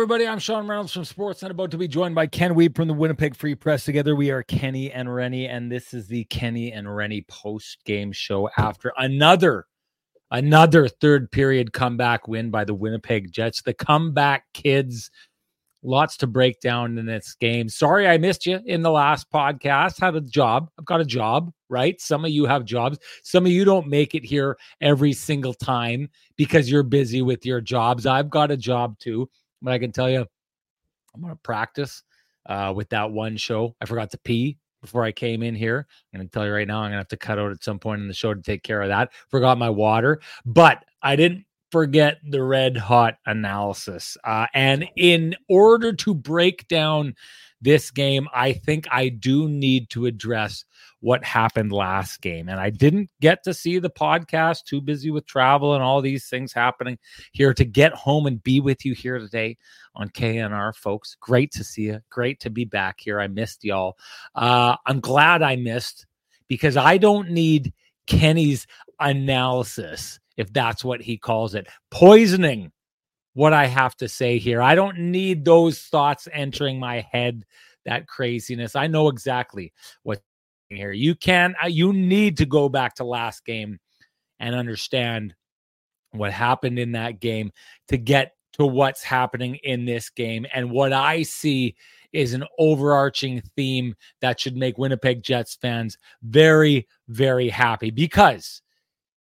Everybody. I'm Sean Reynolds from Sportsnet, about to be joined by Ken Wiebe from the Winnipeg Free Press. Together, we are Kenny and Rennie, and this is the Kenny and Rennie post game show after another, another third period comeback win by the Winnipeg Jets. The comeback kids, lots to break down in this game. Sorry, I missed you in the last podcast. Had a job. I've got a job, right? Some of you have jobs. Some of you don't make it here every single time because you're busy with your jobs. I've got a job too. But I can tell you, I'm going to practice uh, with that one show. I forgot to pee before I came in here. I'm going to tell you right now, I'm going to have to cut out at some point in the show to take care of that. Forgot my water, but I didn't forget the red hot analysis. Uh, and in order to break down this game, I think I do need to address what happened last game. And I didn't get to see the podcast, too busy with travel and all these things happening here to get home and be with you here today on KNR, folks. Great to see you. Great to be back here. I missed y'all. Uh, I'm glad I missed because I don't need Kenny's analysis, if that's what he calls it, poisoning what I have to say here. I don't need those thoughts entering my head, that craziness. I know exactly what here. You can, uh, you need to go back to last game and understand what happened in that game to get to what's happening in this game. And what I see is an overarching theme that should make Winnipeg Jets fans very, very happy because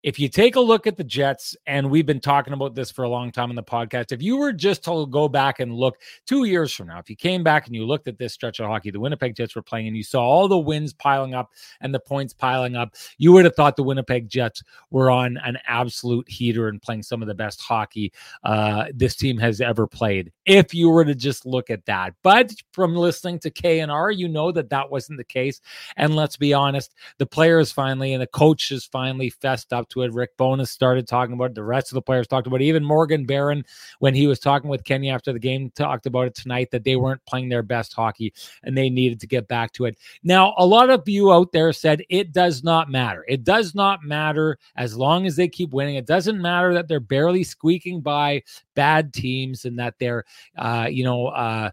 if you take a look at the Jets, and we've been talking about this for a long time in the podcast, if you were just to go back and look two years from now, if you came back and you looked at this stretch of hockey the Winnipeg Jets were playing and you saw all the wins piling up and the points piling up, you would have thought the Winnipeg Jets were on an absolute heater and playing some of the best hockey uh, this team has ever played. If you were to just look at that, but from listening to KNR, you know that that wasn't the case. And let's be honest, the players finally and the coaches finally fessed up to it. Rick Bowness started talking about it. The rest of the players talked about it. Even Morgan Barron, when he was talking with Kenny after the game, talked about it tonight that they weren't playing their best hockey and they needed to get back to it. Now, a lot of you out there said it does not matter. It does not matter as long as they keep winning. It doesn't matter that they're barely squeaking by bad teams and that they're, uh, you know, uh,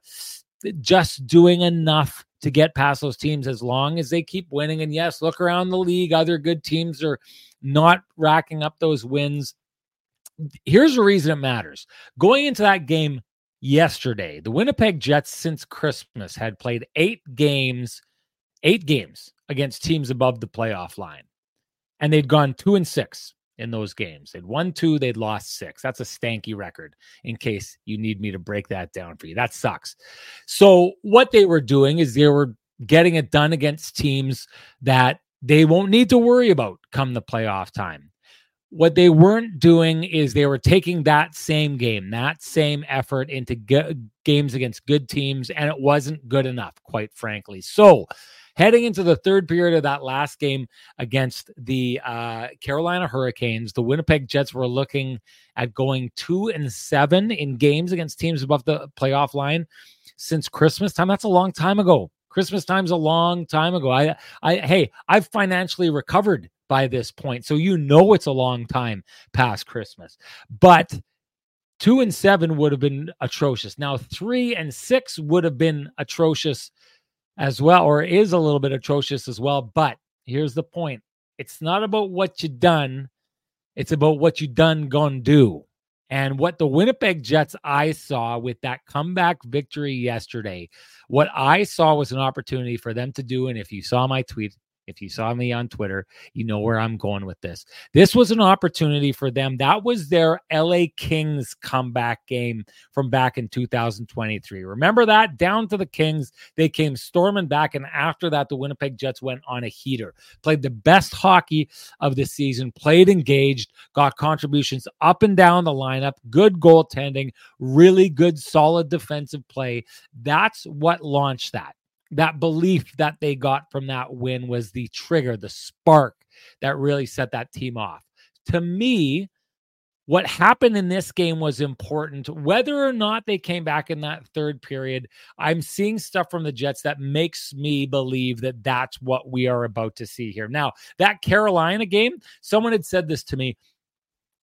just doing enough to get past those teams as long as they keep winning. And yes, look around the league. Other good teams are not racking up those wins. Here's the reason it matters. Going into that game yesterday, the Winnipeg Jets since Christmas had played eight games, eight games against teams above the playoff line. And they'd gone two and six in those games. They'd won two, they'd lost six. That's a stanky record in case you need me to break that down for you. That sucks. So, what they were doing is they were getting it done against teams that they won't need to worry about come the playoff time. What they weren't doing is they were taking that same game, that same effort into g- games against good teams, and it wasn't good enough, quite frankly. So, heading into the third period of that last game against the uh, Carolina Hurricanes, the Winnipeg Jets were looking at going two and seven in games against teams above the playoff line since Christmas time. That's a long time ago. Christmas time's a long time ago. I, I, hey, I've financially recovered by this point, so you know it's a long time past Christmas. But two and seven would have been atrocious. Now three and six would have been atrocious as well, or is a little bit atrocious as well. But here's the point: it's not about what you done; it's about what you done gonna do. And what the Winnipeg Jets I saw with that comeback victory yesterday, what I saw was an opportunity for them to do. And if you saw my tweet, if you saw me on Twitter, you know where I'm going with this. This was an opportunity for them. That was their LA Kings comeback game from back in 2023. Remember that? Down to the Kings. They came storming back. And after that, the Winnipeg Jets went on a heater, played the best hockey of the season, played engaged, got contributions up and down the lineup, good goaltending, really good, solid defensive play. That's what launched that that belief that they got from that win was the trigger, the spark that really set that team off. To me, what happened in this game was important. Whether or not they came back in that third period, I'm seeing stuff from the Jets that makes me believe that that's what we are about to see here. Now, that Carolina game, someone had said this to me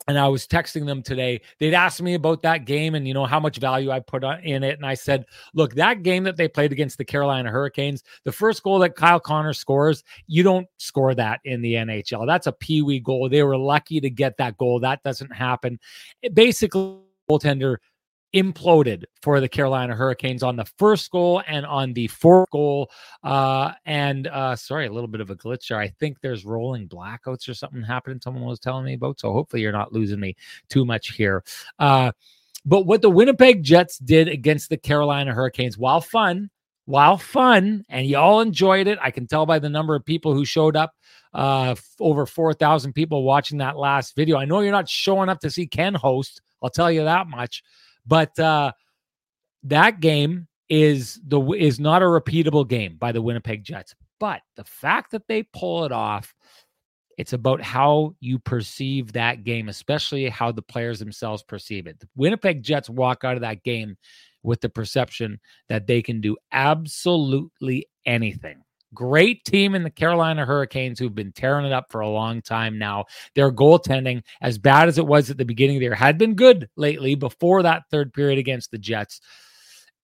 and I was texting them today. They'd asked me about that game and you know how much value I put in it, and I said, "Look, that game that they played against the Carolina Hurricanes, the first goal that Kyle Connor scores, you don't score that in the NHL. That's a peewee goal. They were lucky to get that goal. That doesn't happen. It basically, goaltender imploded for the Carolina Hurricanes on the first goal and on the fourth goal. Uh, and uh, sorry, a little bit of a glitch there. I think there's rolling blackouts or something happening. Someone was telling me about. So hopefully you're not losing me too much here. Uh, but what the Winnipeg Jets did against the Carolina Hurricanes, while fun, while fun, and y'all enjoyed it, I can tell by the number of people who showed up. Uh, over 4,000 people watching that last video. I know you're not showing up to see Ken host. I'll tell you that much. But uh, that game is the is not a repeatable game by the Winnipeg Jets. But the fact that they pull it off, it's about how you perceive that game, especially how the players themselves perceive it. The Winnipeg Jets walk out of that game with the perception that they can do absolutely anything. Great team in the Carolina Hurricanes who've been tearing it up for a long time now. Their goaltending, as bad as it was at the beginning of the year, had been good lately before that third period against the Jets.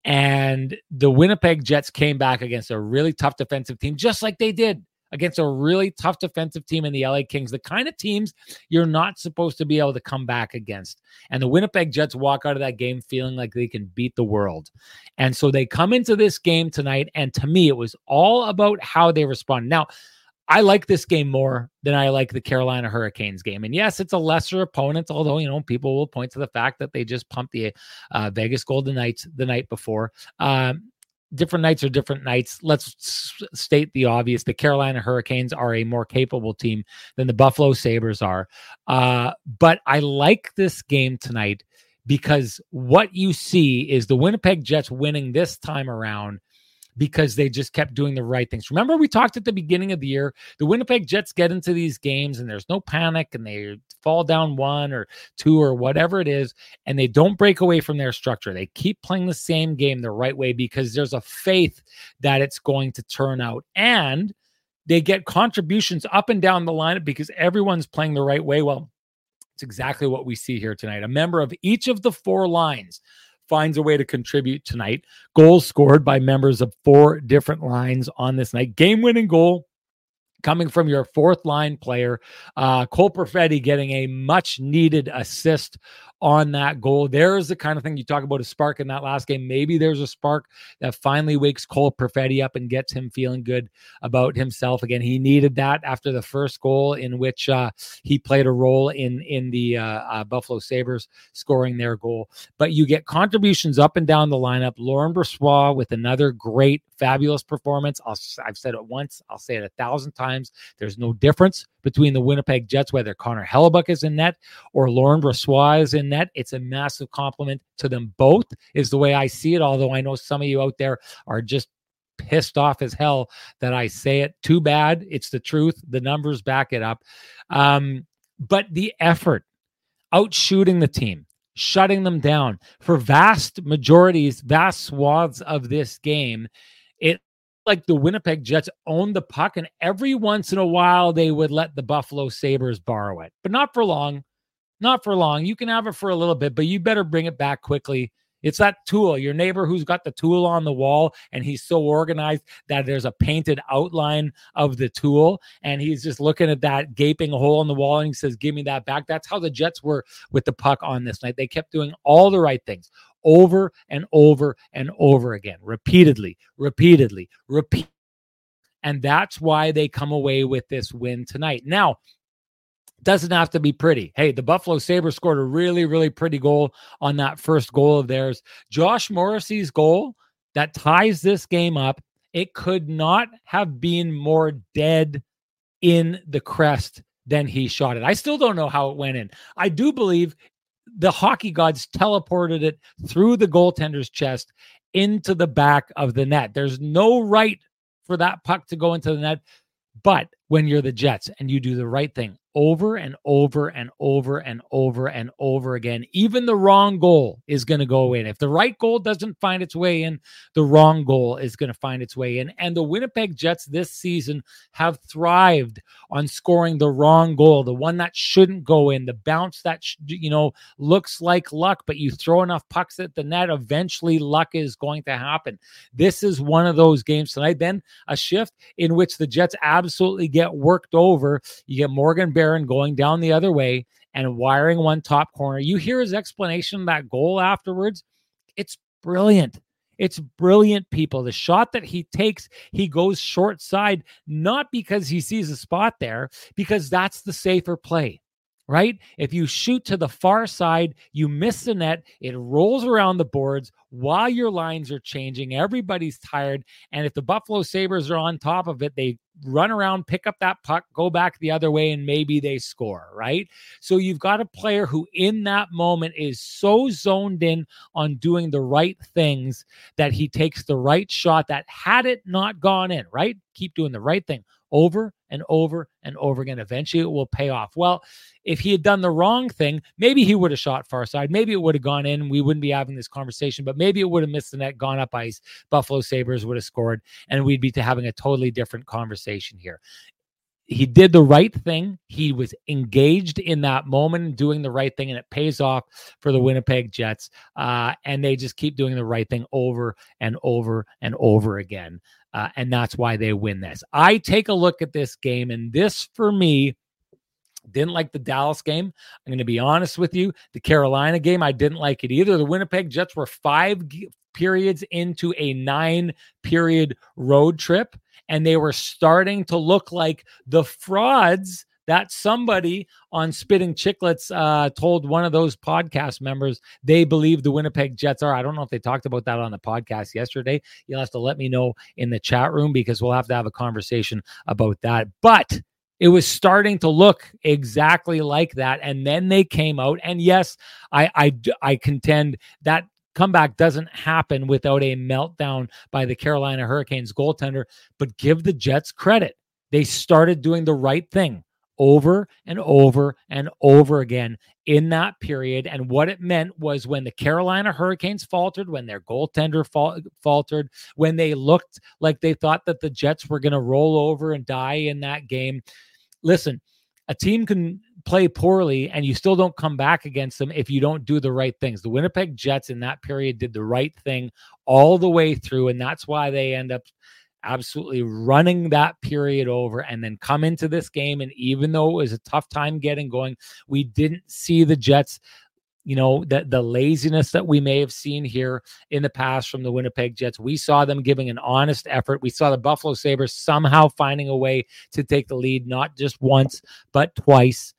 And the Winnipeg Jets came back against a really tough defensive team, just like they did against a really tough defensive team in the LA Kings, the kind of teams you're not supposed to be able to come back against. And the Winnipeg Jets walk out of that game feeling like they can beat the world. And so they come into this game tonight. And to me, it was all about how they respond. Now, I like this game more than I like the Carolina Hurricanes game. And yes, it's a lesser opponent, although, you know, people will point to the fact that they just pumped the uh, Vegas Golden Knights the night before. Um, different nights are different nights. Let's state the obvious: the Carolina Hurricanes are a more capable team than the Buffalo Sabres are. Uh, but I like this game tonight because what you see is the Winnipeg Jets winning this time around because they just kept doing the right things. Remember, we talked at the beginning of the year, the Winnipeg Jets get into these games and there's no panic and they fall down one or two or whatever it is, and they don't break away from their structure. They keep playing the same game the right way because there's a faith that it's going to turn out. And they get contributions up and down the lineup because everyone's playing the right way. Well, it's exactly what we see here tonight. A member of each of the four lines finds a way to contribute tonight. Goals scored by members of four different lines on this night. Game winning goal coming from your fourth line player. Uh, Cole Perfetti getting a much needed assist on that goal. There's the kind of thing you talk about a spark in that last game. Maybe there's a spark that finally wakes Cole Perfetti up and gets him feeling good about himself again. He needed that after the first goal, in which uh, he played a role in in the uh, uh, Buffalo Sabres scoring their goal. But you get contributions up and down the lineup. Laurent Brossoit with another great, fabulous performance. I'll, I've said it once. I'll say it a thousand times. There's no difference between the Winnipeg Jets, whether Connor Hellebuyck is in net or Laurent Brossoit is in net. It's a massive compliment to them both, is the way I see it. Although I know some of you out there are just pissed off as hell that I say it. Too bad. It's the truth. The numbers back it up. Um, but the effort, out shooting the team, shutting them down for vast majorities, vast swaths of this game, it like the Winnipeg Jets owned the puck, and every once in a while they would let the Buffalo Sabres borrow it, but not for long. Not for long. You can have it for a little bit, but you better bring it back quickly. It's that tool, your neighbor who's got the tool on the wall and he's so organized that there's a painted outline of the tool and he's just looking at that gaping hole in the wall and he says, Give me that back. That's how the Jets were with the puck on this night. They kept doing all the right things over and over and over again, repeatedly, repeatedly, repeat. And that's why they come away with this win tonight. Now, doesn't have to be pretty. Hey, the Buffalo Sabres scored a really, really pretty goal on that first goal of theirs. Josh Morrissey's goal that ties this game up, it could not have been more dead in the crest than he shot it. I still don't know how it went in. I do believe the hockey gods teleported it through the goaltender's chest into the back of the net. There's no right for that puck to go into the net. But when you're the Jets and you do the right thing over and over and over and over and over again. Even the wrong goal is going to go in. If the right goal doesn't find its way in, the wrong goal is going to find its way in. And the Winnipeg Jets this season have thrived on scoring the wrong goal, the one that shouldn't go in, the bounce that, sh- you know, looks like luck, but you throw enough pucks at the net, eventually luck is going to happen. This is one of those games tonight. Then a shift in which the Jets absolutely get worked over. You get Morgan Barron going down the other way and wiring one top corner. You hear his explanation of that goal afterwards. It's brilliant. It's brilliant, people. The shot that he takes, he goes short side, not because he sees a spot there, because that's the safer play right? If you shoot to the far side, you miss the net, it rolls around the boards while your lines are changing. Everybody's tired. And if the Buffalo Sabres are on top of it, they run around, pick up that puck, go back the other way, and maybe they score, right? So you've got a player who, in that moment, is so zoned in on doing the right things that he takes the right shot that had it not gone in, right? Keep doing the right thing over and over and over again. Eventually, it will pay off. Well, if he had done the wrong thing, maybe he would have shot far side. Maybe it would have gone in. We wouldn't be having this conversation, but maybe it would have missed the net, gone up ice. Buffalo Sabres would have scored, and we'd be having a totally different conversation here. He did the right thing. He was engaged in that moment, doing the right thing, and it pays off for the Winnipeg Jets. Uh, and they just keep doing the right thing over and over and over again. Uh, and that's why they win this. I take a look at this game, and this for me didn't like the Dallas game. I'm going to be honest with you. The Carolina game, I didn't like it either. The Winnipeg Jets were five g- periods into a nine period road trip, and they were starting to look like the frauds that somebody on Spitting Chicklets uh, told one of those podcast members they believe the Winnipeg Jets are. I don't know if they talked about that on the podcast yesterday. You'll have to let me know in the chat room because we'll have to have a conversation about that. But it was starting to look exactly like that, and then they came out. And yes, I I, I contend that comeback doesn't happen without a meltdown by the Carolina Hurricanes goaltender. But give the Jets credit; they started doing the right thing over and over and over again in that period. And what it meant was when the Carolina Hurricanes faltered, when their goaltender fal- faltered, when they looked like they thought that the Jets were going to roll over and die in that game. Listen, a team can play poorly and you still don't come back against them if you don't do the right things. The Winnipeg Jets in that period did the right thing all the way through. And that's why they end up absolutely running that period over and then come into this game. And even though it was a tough time getting going, we didn't see the Jets. You know, the, the laziness that we may have seen here in the past from the Winnipeg Jets. We saw them giving an honest effort. We saw the Buffalo Sabres somehow finding a way to take the lead, not just once, but twice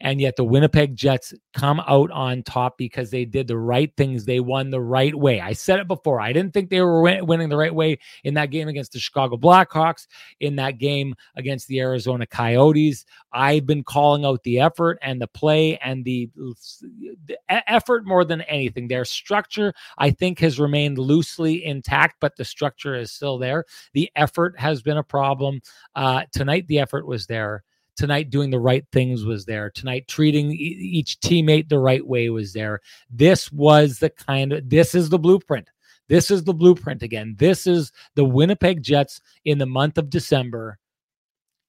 and yet the Winnipeg Jets come out on top because they did the right things. They won the right way. I said it before. I didn't think they were win- winning the right way in that game against the Chicago Blackhawks, in that game against the Arizona Coyotes. I've been calling out the effort and the play and the, the effort more than anything. Their structure, I think, has remained loosely intact, but the structure is still there. The effort has been a problem. Uh, tonight, the effort was there tonight doing the right things was there. Tonight treating each teammate the right way was there. This was the kind of this is the blueprint. This is the blueprint again. This is the winnipeg jets in the month of december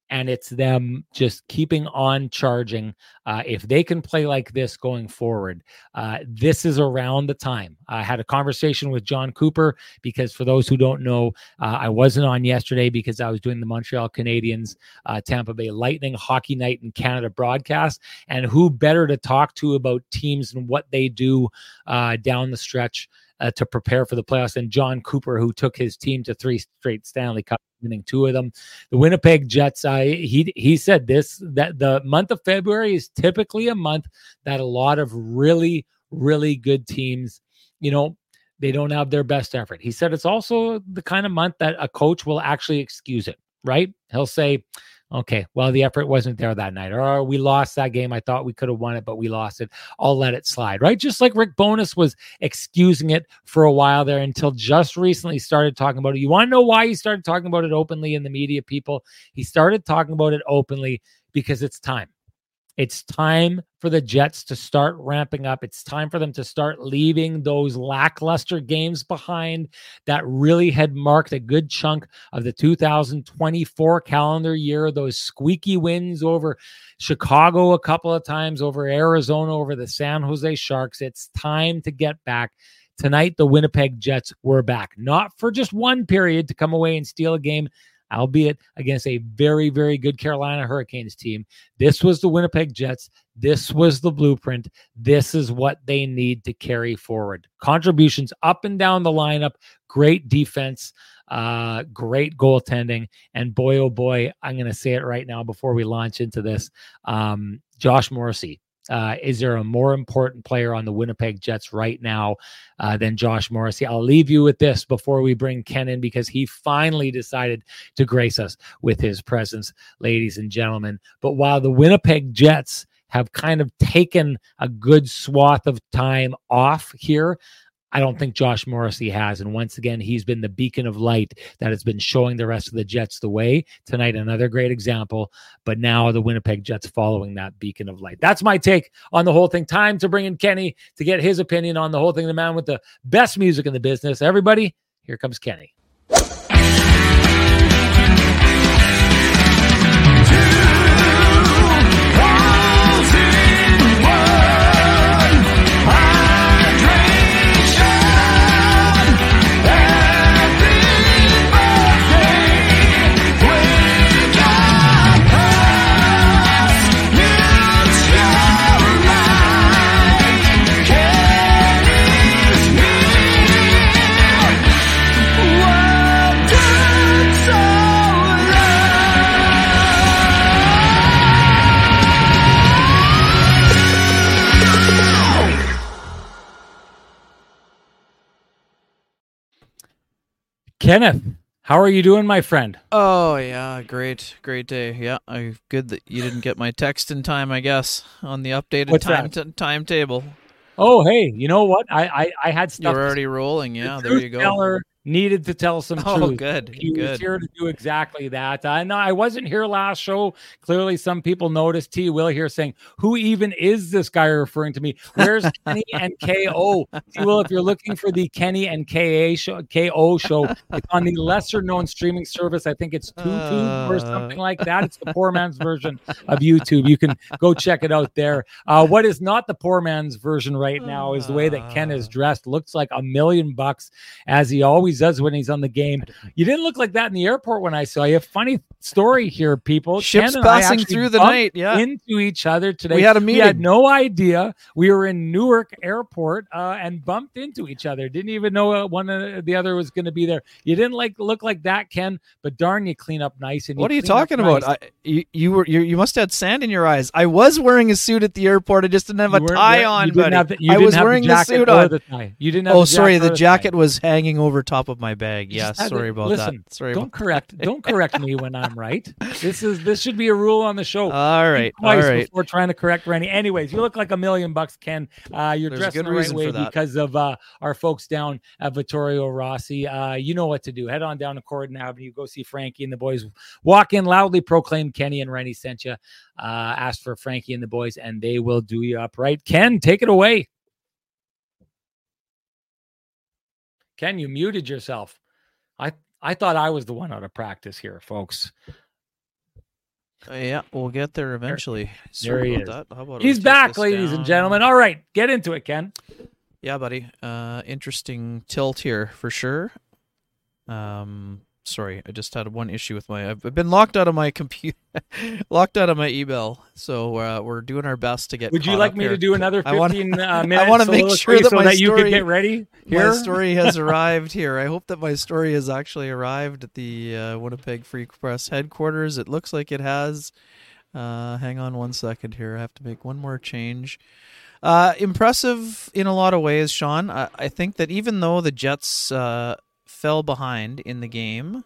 and it's them just keeping on charging. Uh, if they can play like this going forward, uh, this is around the time. I had a conversation with Jon Cooper because, for those who don't know, uh, I wasn't on yesterday because I was doing the Montreal Canadiens uh, Tampa Bay Lightning Hockey Night in Canada broadcast. And who better to talk to about teams and what they do uh, down the stretch? Uh, to prepare for the playoffs, and Jon Cooper, who took his team to three straight Stanley Cup, winning two of them. The Winnipeg Jets, uh, he he said this that the month of February is typically a month that a lot of really really good teams, you know, they don't have their best effort. He said it's also the kind of month that a coach will actually excuse it. Right? He'll say Okay, well, the effort wasn't there that night. Or oh, we lost that game. I thought we could have won it, but we lost it. I'll let it slide, right? Just like Rick Bowness was excusing it for a while there until just recently started talking about it. You want to know why he started talking about it openly in the media, people? He started talking about it openly because it's time. It's time for the Jets to start ramping up. It's time for them to start leaving those lackluster games behind that really had marked a good chunk of the 2024 calendar year. Those squeaky wins over Chicago a couple of times, over Arizona, over the San Jose Sharks. It's time to get back. Tonight, the Winnipeg Jets were back, not for just one period to come away and steal a game albeit against a very, very good Carolina Hurricanes team. This was the Winnipeg Jets. This was the blueprint. This is what they need to carry forward. Contributions up and down the lineup, great defense, uh, great goaltending. And boy, oh boy, I'm going to say it right now before we launch into this. Um, Josh Morrissey, uh, is there a more important player on the Winnipeg Jets right now uh, than Josh Morrissey? I'll leave you with this before we bring Ken in because he finally decided to grace us with his presence, ladies and gentlemen. But while the Winnipeg Jets have kind of taken a good swath of time off here, I don't think Josh Morrissey has. And once again, he's been the beacon of light that has been showing the rest of the Jets the way. Tonight, another great example. But now the Winnipeg Jets following that beacon of light. That's my take on the whole thing. Time to bring in Kenny to get his opinion on the whole thing. The man with the best music in the business. Everybody, here comes Kenny. Kenneth, how are you doing, my friend? Oh yeah, great, great day. Yeah, I good that you didn't get my text in time. I guess on the updated What's time t- timetable. Oh, hey, you know what? I I, I had stuff. You're already rolling. the Yeah, there you go. teller needed to tell some Oh, truth. good, He was here to do exactly that. I know I wasn't here last show. Clearly, some people noticed. T. Will here saying, "Who even is this guy referring to me? Where's Kenny and Ko?" T. Will, if you're looking for the Kenny and Ka show, Ko show, it's on the lesser known streaming service. I think it's YouTube or Uh. something like that. It's the poor man's version of YouTube. You can go check it out there. Uh, what is not the poor man's version right now is the way that Ken is Ah. dressed. Looks like a million bucks as he always does when he's on the game. You didn't look like that in the airport when I saw you. Funny story here, people. Ships passing through the night. Yeah, Into each other today. we had a We had no idea. We were in Newark Airport uh, and bumped into each other. Didn't even know uh, one of the other was going to be there. You didn't like look like that, Ken. But darn, you clean up nice. And What are you talking about? nice. I, you you were you, you must have had sand in your eyes. I was wearing a suit at the airport. I just didn't have You a tie on, buddy. the- I was wearing the suit on. the tie. You didn't. Have Oh, the sorry. jacket The tie. jacket was hanging over top of my bag. Yeah, sorry about listen, that. Sorry. Don't correct. Don't correct me when I'm right. This is this should be a rule on the show. all right. All right. before trying to correct Rennie. Anyways, you look like a million bucks, Ken. Uh, you're There's dressed in the right way because of uh, our folks down at Vittorio Rossi. Uh, you know what to do. Head on down to Corydon Avenue. Go see Frankie and the boys. Walk in loudly, proclaim Kenny and Rennie sent you. Uh, ask for Frankie and the boys, and they will do you up right. Ken, take it away. Ken, you muted yourself. I I thought I was the one out of practice here, folks. Uh, yeah, we'll get there eventually. there Sorry he is. that. How about He's back, ladies and gentlemen. All right, get into it, Ken. Yeah, buddy. Uh, interesting tilt here for sure. Um, sorry, I just had one issue with my. I've been locked out of my computer, locked out of my email. So uh, we're doing our best to get. Would you like me here. to do another I wanna- uh, wanna make sure that so my that you could story- get ready My story has arrived here. I hope that my story has actually arrived at the uh, Winnipeg Free Press headquarters. It looks like it has. Uh, hang on one second here. I have to make one more change. Uh, impressive in a lot of ways, Sean. I, I think that even though the Jets uh, fell behind in the game,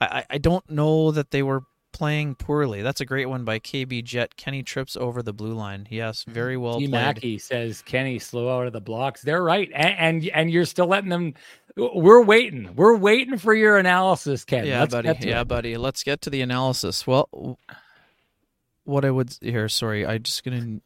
I, I- don't know that they were playing poorly. That's a great one by KB Jet. Kenny trips over the blue line. Yes, mm-hmm. very well T. played. Mackey says Kenny slow out of the blocks. They're right, and, and and you're still letting them. We're waiting. We're waiting for your analysis, Ken. Yeah, Let's buddy. Yeah, it. buddy. Let's get to the analysis. Well, what I would here. Sorry, I just gonna.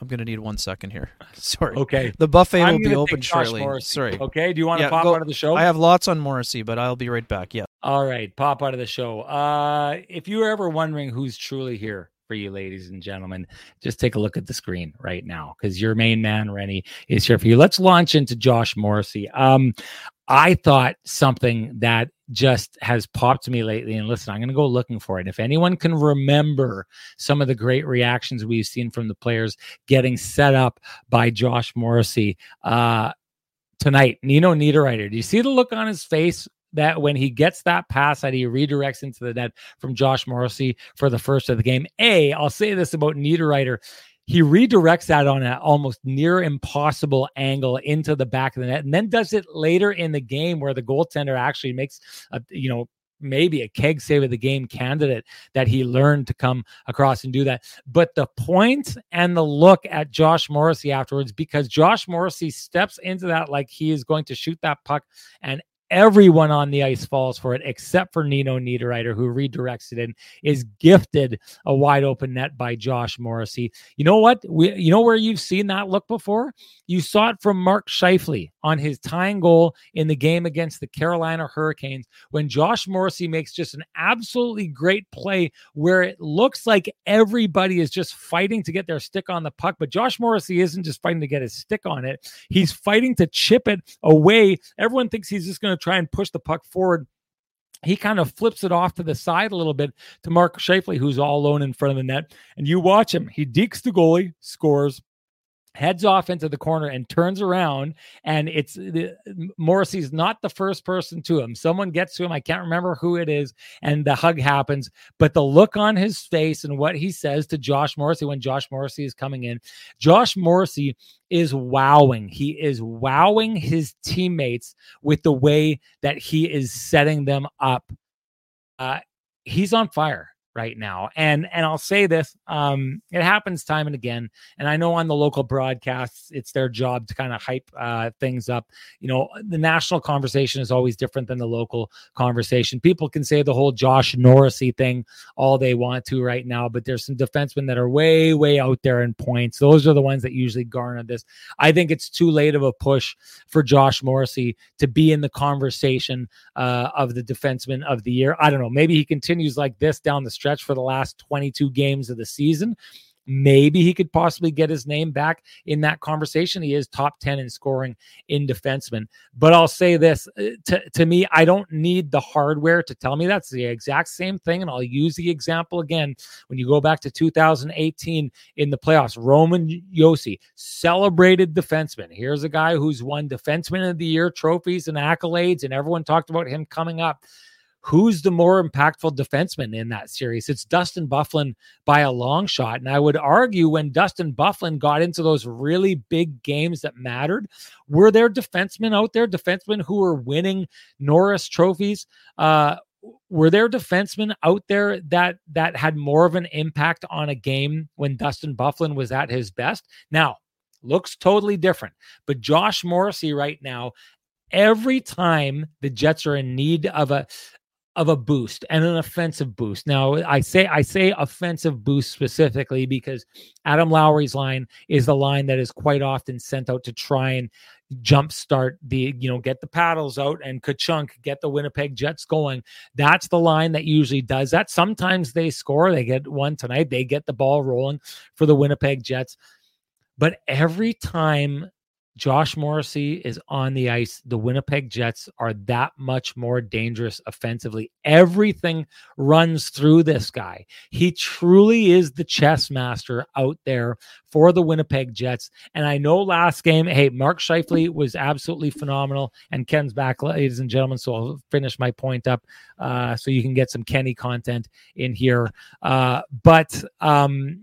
I'm gonna need one second here. Sorry. Okay. The buffet I'm will be open shortly. Morrissey. Sorry. Okay. Do you want to pop go- out of the show? I have lots on Morrissey, but I'll be right back. Yeah. All right, pop out of the show. Uh, if you're ever wondering who's truly here for you, ladies and gentlemen, just take a look at the screen right now because your main man, Rennie, is here for you. Let's launch into Josh Morrissey. Um, I thought something that just has popped to me lately, and listen, I'm going to go looking for it. If anyone can remember some of the great reactions we've seen from the players getting set up by Josh Morrissey uh, tonight, Nino Niederreiter, do you see the look on his face that when he gets that pass that he redirects into the net from Josh Morrissey for the first of the game. A, I'll say this about Niederreiter. He redirects that on an almost near impossible angle into the back of the net and then does it later in the game where the goaltender actually makes a, you know, maybe a keg save of the game candidate that he learned to come across and do that. But the point and the look at Josh Morrissey afterwards, because Josh Morrissey steps into that like he is going to shoot that puck and everyone on the ice falls for it except for Nino Niederreiter, who redirects it and is gifted a wide open net by Josh Morrissey. You know what? We, you know where you've seen that look before? You saw it from Mark Scheifele on his tying goal in the game against the Carolina Hurricanes when Josh Morrissey makes just an absolutely great play where it looks like everybody is just fighting to get their stick on the puck. But Josh Morrissey isn't just fighting to get his stick on it, he's fighting to chip it away. Everyone thinks he's just going to try and push the puck forward. He kind of flips it off to the side a little bit to Mark Scheifele, who's all alone in front of the net. And you watch him. He dekes the goalie, scores, heads off into the corner and turns around and it's the Morrissey's not the first person to him. Someone gets to him I can't remember who it is and the hug happens but the look on his face and what he says to Josh Morrissey when Josh Morrissey is coming in Josh Morrissey is wowing. He is wowing his teammates with the way that he is setting them up. Uh he's on fire right now. And and I'll say this, um, it happens time and again. And I know on the local broadcasts, it's their job to kind of hype uh, things up. You know, the national conversation is always different than the local conversation. People can say the whole Josh Norrisy thing all they want to right now, but there's some defensemen that are way, way out there in points. Those are the ones that usually garner this. I think it's too late of a push for Josh Morrissey to be in the conversation uh, of the defenseman of the year. I don't know. Maybe he continues like this down the stretch for the last 22 games of the season. Maybe he could possibly get his name back in that conversation. He is top 10 in scoring in defenseman. But I'll say this uh, to, to me, I don't need the hardware to tell me that's the exact same thing. And I'll use the example again. When you go back to 2018 in the playoffs, Roman Josi, celebrated defenseman. Here's a guy who's won defenseman of the year trophies and accolades, and everyone talked about him coming up who's the more impactful defenseman in that series? It's Dustin Byfuglien by a long shot. And I would argue when Dustin Byfuglien got into those really big games that mattered, were there defensemen out there, defensemen who were winning Norris trophies? Uh, were there defensemen out there that that had more of an impact on a game when Dustin Byfuglien was at his best? Now, looks totally different. But Josh Morrissey right now, every time the Jets are in need of a of a boost and an offensive boost. Now, I say I say offensive boost specifically because Adam Lowry's line is the line that is quite often sent out to try and jumpstart the, you know, get the paddles out and Kachunk get the Winnipeg Jets going. That's the line that usually does that. Sometimes they score, they get one tonight, they get the ball rolling for the Winnipeg Jets. But every time Josh Morrissey is on the ice, the Winnipeg Jets are that much more dangerous offensively. Everything runs through this guy. He truly is the chess master out there for the Winnipeg Jets. And I know last game, hey, Mark Scheifele was absolutely phenomenal. And Ken's back, ladies and gentlemen. So I'll finish my point up uh, so you can get some Kenny content in here. Uh, but um,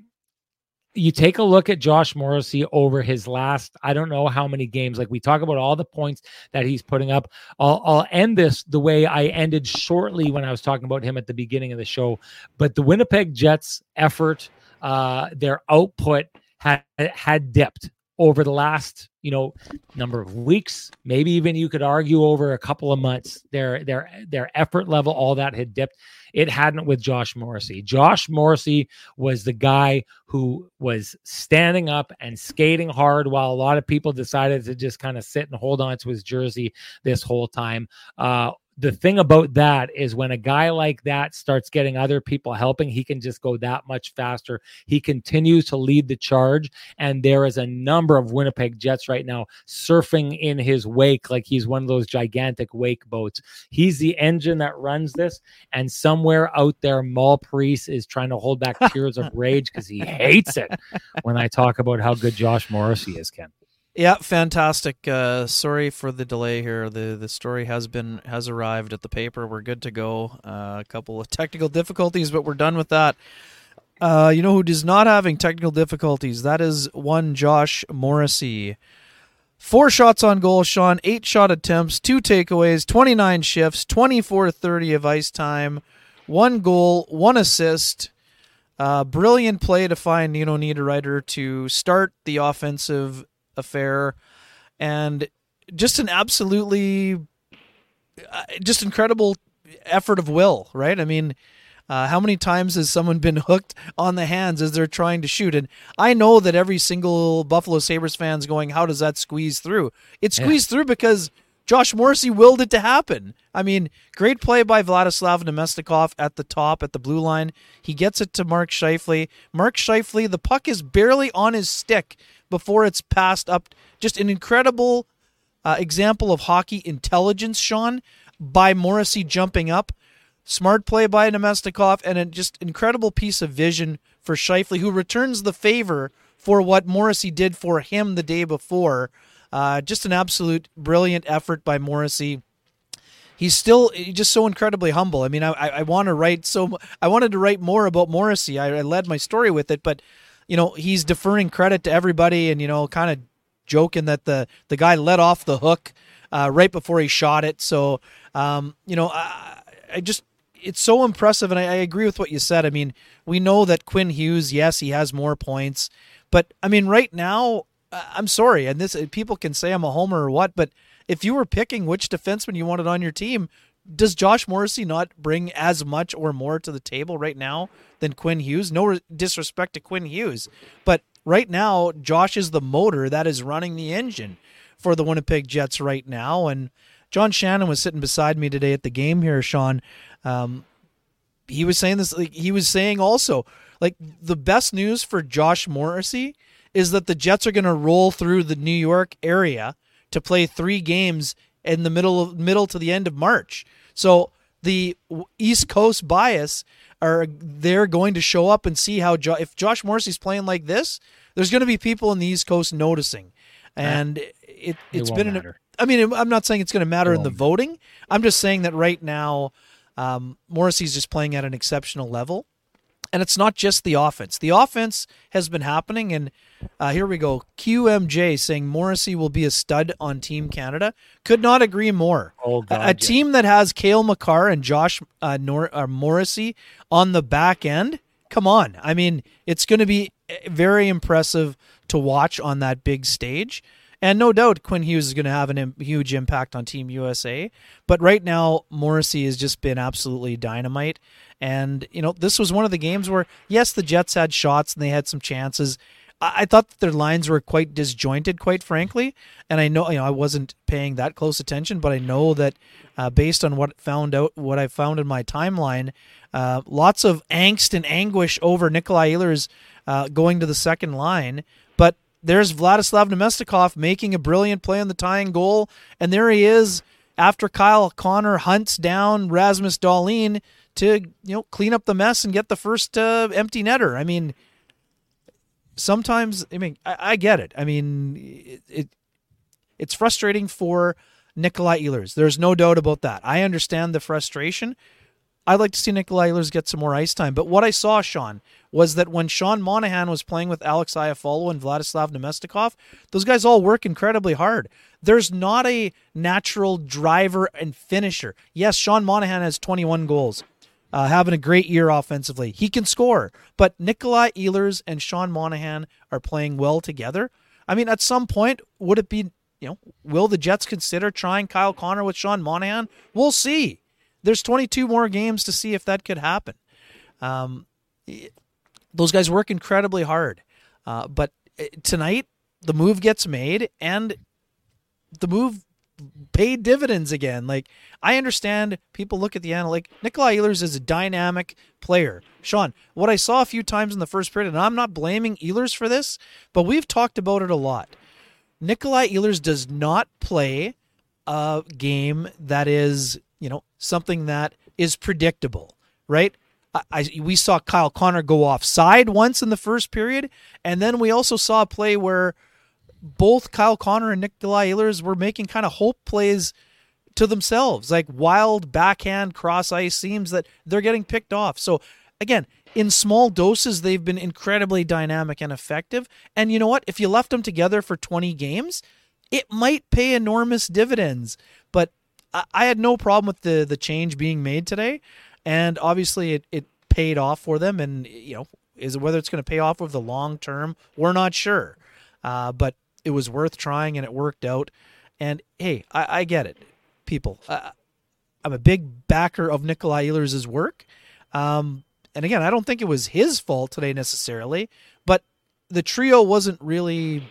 you take a look at Josh Morrissey over his last, I don't know how many games. Like we talk about all the points that he's putting up. I'll, I'll end this the way I ended shortly when I was talking about him at the beginning of the show. But the Winnipeg Jets' effort, uh, their output had had dipped over the last you know number of weeks maybe even you could argue over a couple of months their their their effort level all that had dipped. It hadn't with Josh Morrissey. Josh Morrissey was the guy who was standing up and skating hard while a lot of people decided to just kind of sit and hold on to his jersey this whole time. Uh the thing about that is when a guy like that starts getting other people helping, he can just go that much faster. He continues to lead the charge. And there is a number of Winnipeg Jets right now surfing in his wake like he's one of those gigantic wake boats. He's the engine that runs this. And somewhere out there, Mal Priest is trying to hold back tears of rage because he hates it when I talk about how good Josh Morrissey is, Ken. Yeah, fantastic. Uh, sorry for the delay here. the The story has been has arrived at the paper. We're good to go. Uh, a couple of technical difficulties, but we're done with that. Uh, you know who is not having technical difficulties? That is one Josh Morrissey. Four shots on goal, Sean. Eight shot attempts, two takeaways, 29 shifts, 24 30 of ice time, one goal, one assist. Uh, brilliant play to find Nino Niederreiter to start the offensive affair, and just an absolutely uh, just incredible effort of will. Right? I mean. Uh, how many times has someone been hooked on the hands as they're trying to shoot? And I know that every single Buffalo Sabres fan's going, how does that squeeze through? It squeezed yeah. through because Josh Morrissey willed it to happen. I mean, great play by Vladislav Namestnikov at the top, at the blue line. He gets it to Mark Scheifele. Mark Scheifele, the puck is barely on his stick before it's passed up. Just an incredible uh, example of hockey intelligence, Sean, by Morrissey jumping up. Smart play by Namestnikov and a just incredible piece of vision for Scheifele, who returns the favor for what Morrissey did for him the day before. Uh, just an absolute brilliant effort by Morrissey. He's still just so incredibly humble. I mean, I, I want to write so I wanted to write more about Morrissey. I, I led my story with it, but you know, he's deferring credit to everybody and, you know, kind of joking that the, the guy let off the hook uh, right before he shot it. So, um, you know, I, I, just, it's so impressive. And I, I agree with what you said. I mean, we know that Quinn Hughes, yes, he has more points. But, I mean, right now, I'm sorry. And this, people can say I'm a homer or what, but if you were picking which defenseman you wanted on your team, does Josh Morrissey not bring as much or more to the table right now than Quinn Hughes? No disrespect to Quinn Hughes, but right now Josh is the motor that is running the engine for the Winnipeg Jets right now. And John Shannon was sitting beside me today at the game here, Sean. Um, he was saying this. Like, he was saying also, like the best news for Josh Morrissey is that the Jets are going to roll through the New York area to play three games in the middle of middle to the end of March. So the East Coast bias are they're going to show up and see how jo- if Josh Morrissey's playing like this, there's going to be people in the East Coast noticing, and it it's it been. An, I mean, I'm not saying it's going to matter in the voting. I'm just saying that right now, um, Morrissey's just playing at an exceptional level, and it's not just the offense. The offense has been happening, and uh, here we go. QMJ saying Morrissey will be a stud on Team Canada. Could not agree more. Oh, God, a, a team that has Cale Makar and Josh uh, Nor- uh, Morrissey on the back end. Come on. I mean, it's going to be eh, very impressive to watch on that big stage. And no doubt Quinn Hughes is going to have a Im- huge impact on Team USA. But right now, Morrissey has just been absolutely dynamite. And, you know, this was one of the games where, yes, the Jets had shots and they had some chances. I, I thought that their lines were quite disjointed, quite frankly. And I know, you know, I wasn't paying that close attention, but I know that uh, based on what found out, what I found in my timeline, uh, lots of angst and anguish over Nikolai Ehlers uh, going to the second line. But there's Vladislav Namestnikov making a brilliant play on the tying goal, and there he is after Kyle Connor hunts down Rasmus Dahlin to you know clean up the mess and get the first uh, empty netter. I mean, sometimes I mean I, I get it. I mean it, it, it's frustrating for Nikolai Ehlers. There's no doubt about that. I understand the frustration. I'd like to see Nikolai Ehlers get some more ice time. But what I saw, Sean, was that when Sean Monahan was playing with Alex Iafallo and Vladislav Namestnikov, those guys all work incredibly hard. There's not a natural driver and finisher. Yes, Sean Monahan has 21 goals, uh, having a great year offensively. He can score, but Nikolai Ehlers and Sean Monahan are playing well together. I mean, at some point, would it be, you know, will the Jets consider trying Kyle Connor with Sean Monahan? We'll see. There's 22 more games to see if that could happen. Um, those guys work incredibly hard. Uh, but uh, tonight, the move gets made, and the move paid dividends again. Like I understand people look at the analytics. Like Nikolai Ehlers is a dynamic player. Sean, what I saw a few times in the first period, and I'm not blaming Ehlers for this, but we've talked about it a lot. Nikolai Ehlers does not play a game that is, you know, something that is predictable, right? I, we saw Kyle Connor go offside once in the first period, and then we also saw a play where both Kyle Connor and Nikolai Ehlers were making kind of hope plays to themselves, like wild backhand cross ice seams that they're getting picked off. So again, in small doses, they've been incredibly dynamic and effective. And you know what? If you left them together for 20 games, it might pay enormous dividends. But I had no problem with the the change being made today and obviously it, it paid off for them. And you know, is whether it's going to pay off over the long term, we're not sure. Uh, but it was worth trying, and it worked out. And hey, I, I get it, people. Uh, I'm a big backer of Nikolai Ehlers' work. Um, and again, I don't think it was his fault today necessarily, but the trio wasn't really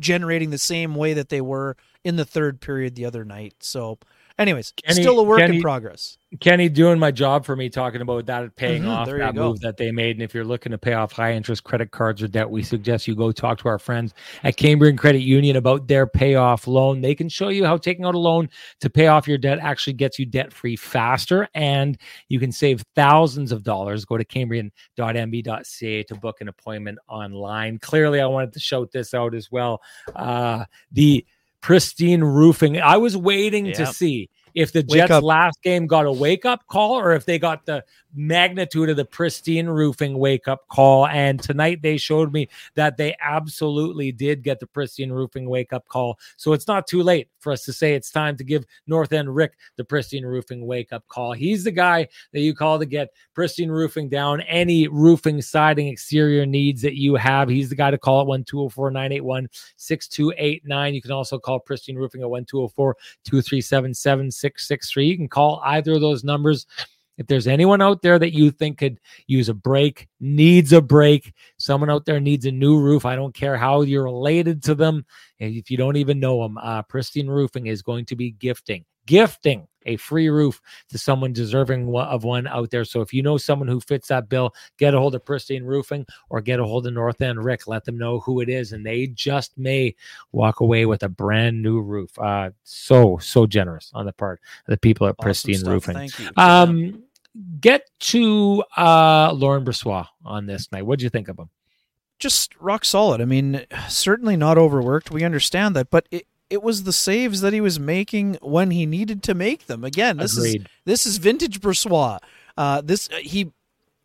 generating the same way that they were in the third period the other night. So Anyways, Kenny, still a work Kenny, in progress. Kenny doing my job for me talking about that paying mm-hmm, off that move that they made. And if you're looking to pay off high interest credit cards or debt, we suggest you go talk to our friends at Cambrian Credit Union about their payoff loan. They can show you how taking out a loan to pay off your debt actually gets you debt free faster and you can save thousands of dollars. Go to cambrian.mb.ca to book an appointment online. Clearly, I wanted to shout this out as well. Uh, the pristine roofing. I was waiting yep. to see if the Jets last game got a wake up call or if they got the magnitude of the pristine roofing wake up call. And tonight they showed me that they absolutely did get the pristine roofing wake up call. So it's not too late for us to say it's time to give North End Rick the pristine roofing wake up call. He's the guy that you call to get pristine roofing down any roofing, siding, exterior needs that you have. He's the guy to call at 1204 981 6289. You can also call pristine roofing at 1204 237 7663. You can call either of those numbers if there's anyone out there that you think could use a break, needs a break, someone out there needs a new roof, I don't care how you're related to them. If you don't even know them, uh, Pristine Roofing is going to be gifting, gifting a free roof to someone deserving of one out there. So if you know someone who fits that bill, get a hold of Pristine Roofing or get a hold of North End Rick. Let them know who it is, and they just may walk away with a brand new roof. Uh, so so generous on the part of the people at awesome Pristine stuff. Roofing. Um, get to uh, Laurent Brossoit on this night. What do you think of him? Just rock solid. I mean, certainly not overworked. We understand that, but it, it was the saves that he was making when he needed to make them. Again, this Agreed. is this is vintage Brossoit. Uh, this uh, he,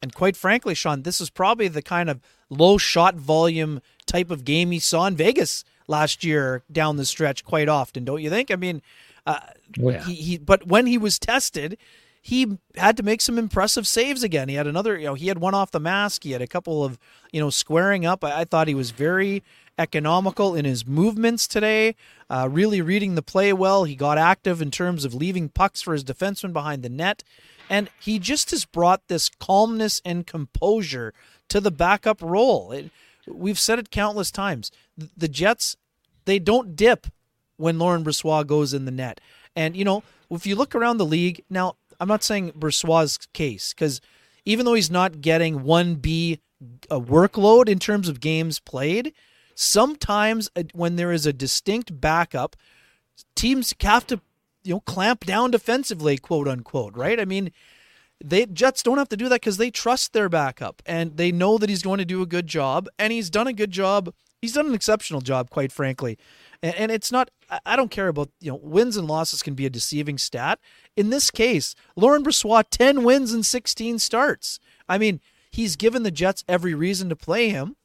and quite frankly, Sean, this is probably the kind of low shot volume type of game he saw in Vegas last year down the stretch quite often. Don't you think? I mean, uh, oh, yeah. he, he but when he was tested, he had to make some impressive saves again. He had another, you know, he had one off the mask. He had a couple of, you know, squaring up. I, I thought he was very economical in his movements today, uh, really reading the play well. He got active in terms of leaving pucks for his defenseman behind the net. And he just has brought this calmness and composure to the backup role. It, we've said it countless times. The Jets, they don't dip when Laurent Brossoit goes in the net. And, you know, if you look around the league, now I'm not saying Brossoit's case because even though he's not getting 1B a workload in terms of games played, sometimes uh, when there is a distinct backup, teams have to you know clamp down defensively, quote unquote, right? I mean, they Jets don't have to do that because they trust their backup and they know that he's going to do a good job, and he's done a good job. He's done an exceptional job, quite frankly, and it's not. I don't care about you know wins and losses can be a deceiving stat. In this case, Laurent Brossoit ten wins and sixteen starts. I mean, he's given the Jets every reason to play him.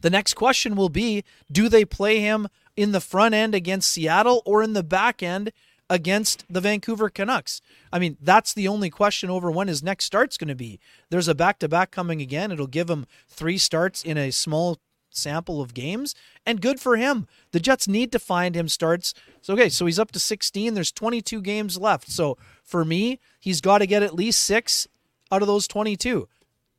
The next question will be: Do they play him in the front end against Seattle or in the back end? against the Vancouver Canucks. I mean, that's the only question over when his next start's going to be. There's a back to back coming again. It'll give him three starts in a small sample of games, and good for him. The Jets need to find him starts. So, okay, so he's up to 16. There's 22 games left. So, for me, he's got to get at least six out of those 22.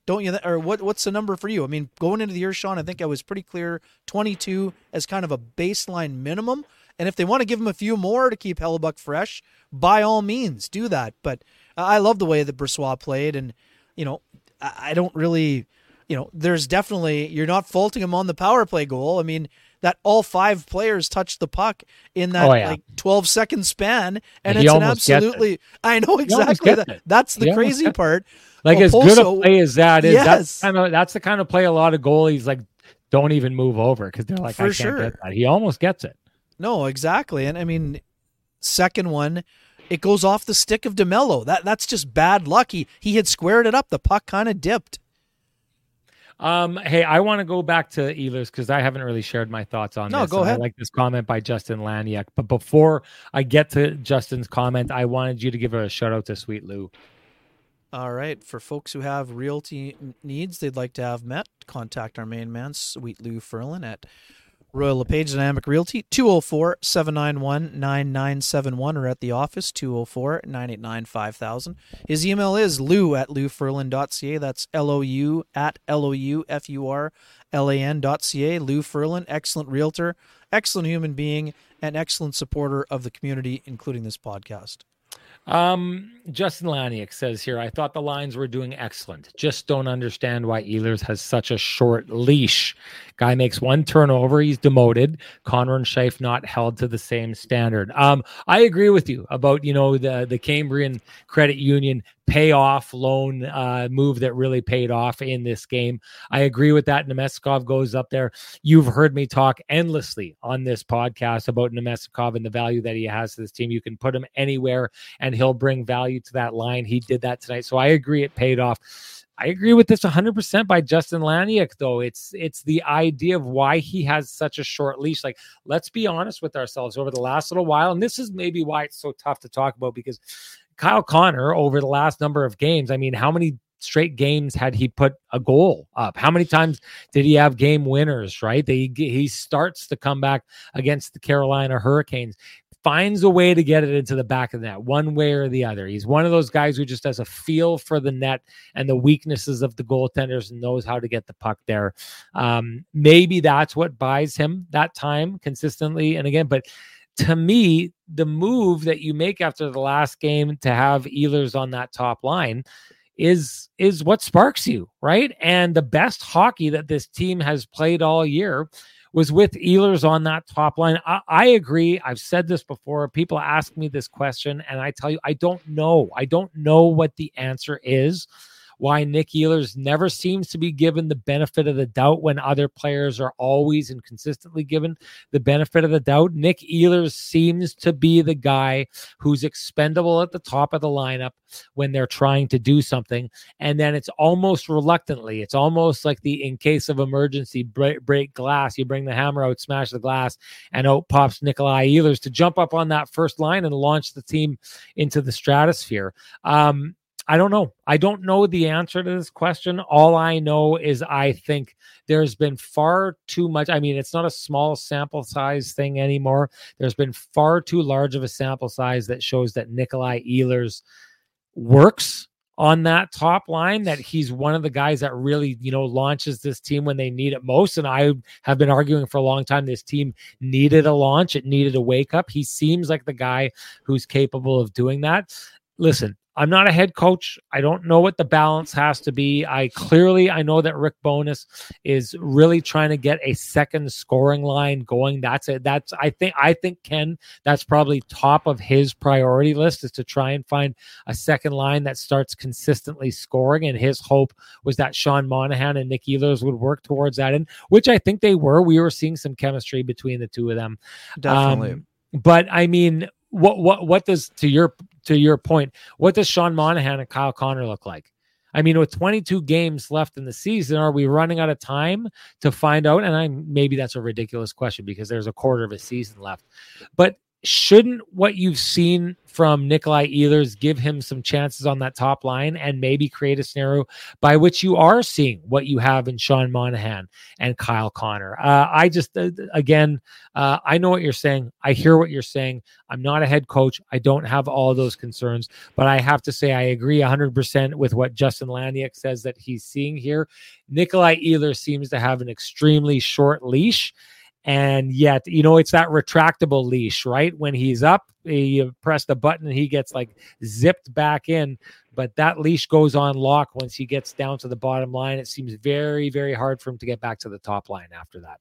Don't you? Or what? What's the number for you? I mean, going into the year, Sean, I think I was pretty clear. 22 as kind of a baseline minimum. And if they want to give him a few more to keep Hellebuyck fresh, by all means, do that. But I love the way that Brossoit played, and you know, I don't really, you know, there's definitely you're not faulting him on the power play goal. I mean, that all five players touched the puck in that oh, yeah. like 12 second span, and, and it's an absolutely. I know exactly that. That's the crazy part. Like as good a play as that is, yes. that's kind of that's the kind of play a lot of goalies like don't even move over because they're like, For I can't sure. get that. He almost gets it. No, exactly. And I mean, second one, it goes off the stick of DeMelo. That that's just bad luck. He he had squared it up. The puck kind of dipped. Um, hey, I want to go back to Ehlers because I haven't really shared my thoughts on no, this. go ahead. I like this comment by Justin Laniak. But before I get to Justin's comment, I wanted you to give a shout out to Sweet Lou. All right. For folks who have realty needs they'd like to have met, contact our main man, Sweet Lou Furlan, at Royal LePage Dynamic Realty, 204 791 9971, or at the office, 204 989 5000. His email is lou at loufurlan.ca. That's L O U at L O U F U R L A N.ca. Lou Furlan, excellent realtor, excellent human being, and excellent supporter of the community, including this podcast. Um, Justin Laniak says here, I thought the lines were doing excellent. Just don't understand why Ehlers has such a short leash. Guy makes one turnover, he's demoted. Connor and Scheif not held to the same standard. Um, I agree with you about you know the the Cambrian Credit Union payoff loan uh, move that really paid off in this game. I agree with that. Namestnikov goes up there. You've heard me talk endlessly on this podcast about Namestnikov and the value that he has to this team. You can put him anywhere and he'll bring value to that line. He did that tonight. So I agree it paid off. I agree with this 100% by Justin Laniak though. It's it's the idea of why he has such a short leash. Like let's be honest with ourselves over the last little while and this is maybe why it's so tough to talk about because Kyle Connor over the last number of games, I mean, how many straight games had he put a goal up? How many times did he have game winners, right? They, he starts to come back against the Carolina Hurricanes finds a way to get it into the back of the net one way or the other. He's one of those guys who just has a feel for the net and the weaknesses of the goaltenders and knows how to get the puck there. Um, maybe that's what buys him that time consistently. And again, but to me, the move that you make after the last game to have Ehlers on that top line is is what sparks you, right? And the best hockey that this team has played all year was with Ehlers on that top line. I, I, agree. I've said this before. People ask me this question, and I tell you, I don't know. I don't know what the answer is why Nick Ehlers never seems to be given the benefit of the doubt when other players are always and consistently given the benefit of the doubt. Nick Ehlers seems to be the guy who's expendable at the top of the lineup when they're trying to do something. And then it's almost reluctantly, it's almost like the in case of emergency break, break glass, you bring the hammer out, smash the glass, and out pops Nikolai Ehlers to jump up on that first line and launch the team into the stratosphere. Um, I don't know. I don't know the answer to this question. All I know is I think there's been far too much. I mean, it's not a small sample size thing anymore. There's been far too large of a sample size that shows that Nikolai Ehlers works on that top line that he's one of the guys that really you know launches this team when they need it most and i have been arguing for a long time this team needed a launch it needed a wake up he seems like the guy who's capable of doing that listen I'm not a head coach. I don't know what the balance has to be. I clearly I know that Rick Bowness is really trying to get a second scoring line going. That's it. That's I think I think Ken that's probably top of his priority list is to try and find a second line that starts consistently scoring. And his hope was that Sean Monahan and Nick Ehlers would work towards that, and which I think they were. We were seeing some chemistry between the two of them. Definitely. Um, but I mean, what what what does to your to your point, what does Sean Monahan and Kyle Connor look like? I mean, with 22 games left in the season, are we running out of time to find out? And I maybe that's a ridiculous question because there's a quarter of a season left. But shouldn't what you've seen from Nikolai Ehlers give him some chances on that top line and maybe create a scenario by which you are seeing what you have in Sean Monahan and Kyle Connor? Uh, I just, uh, again, uh, I know what you're saying. I hear what you're saying. I'm not a head coach. I don't have all those concerns, but I have to say I agree 100% with what Justin Laniak says that he's seeing here. Nikolai Ehlers seems to have an extremely short leash and yet you know it's that retractable leash right when he's up you press the button and he gets like zipped back in but that leash goes on lock once he gets down to the bottom line it seems very very hard for him to get back to the top line after that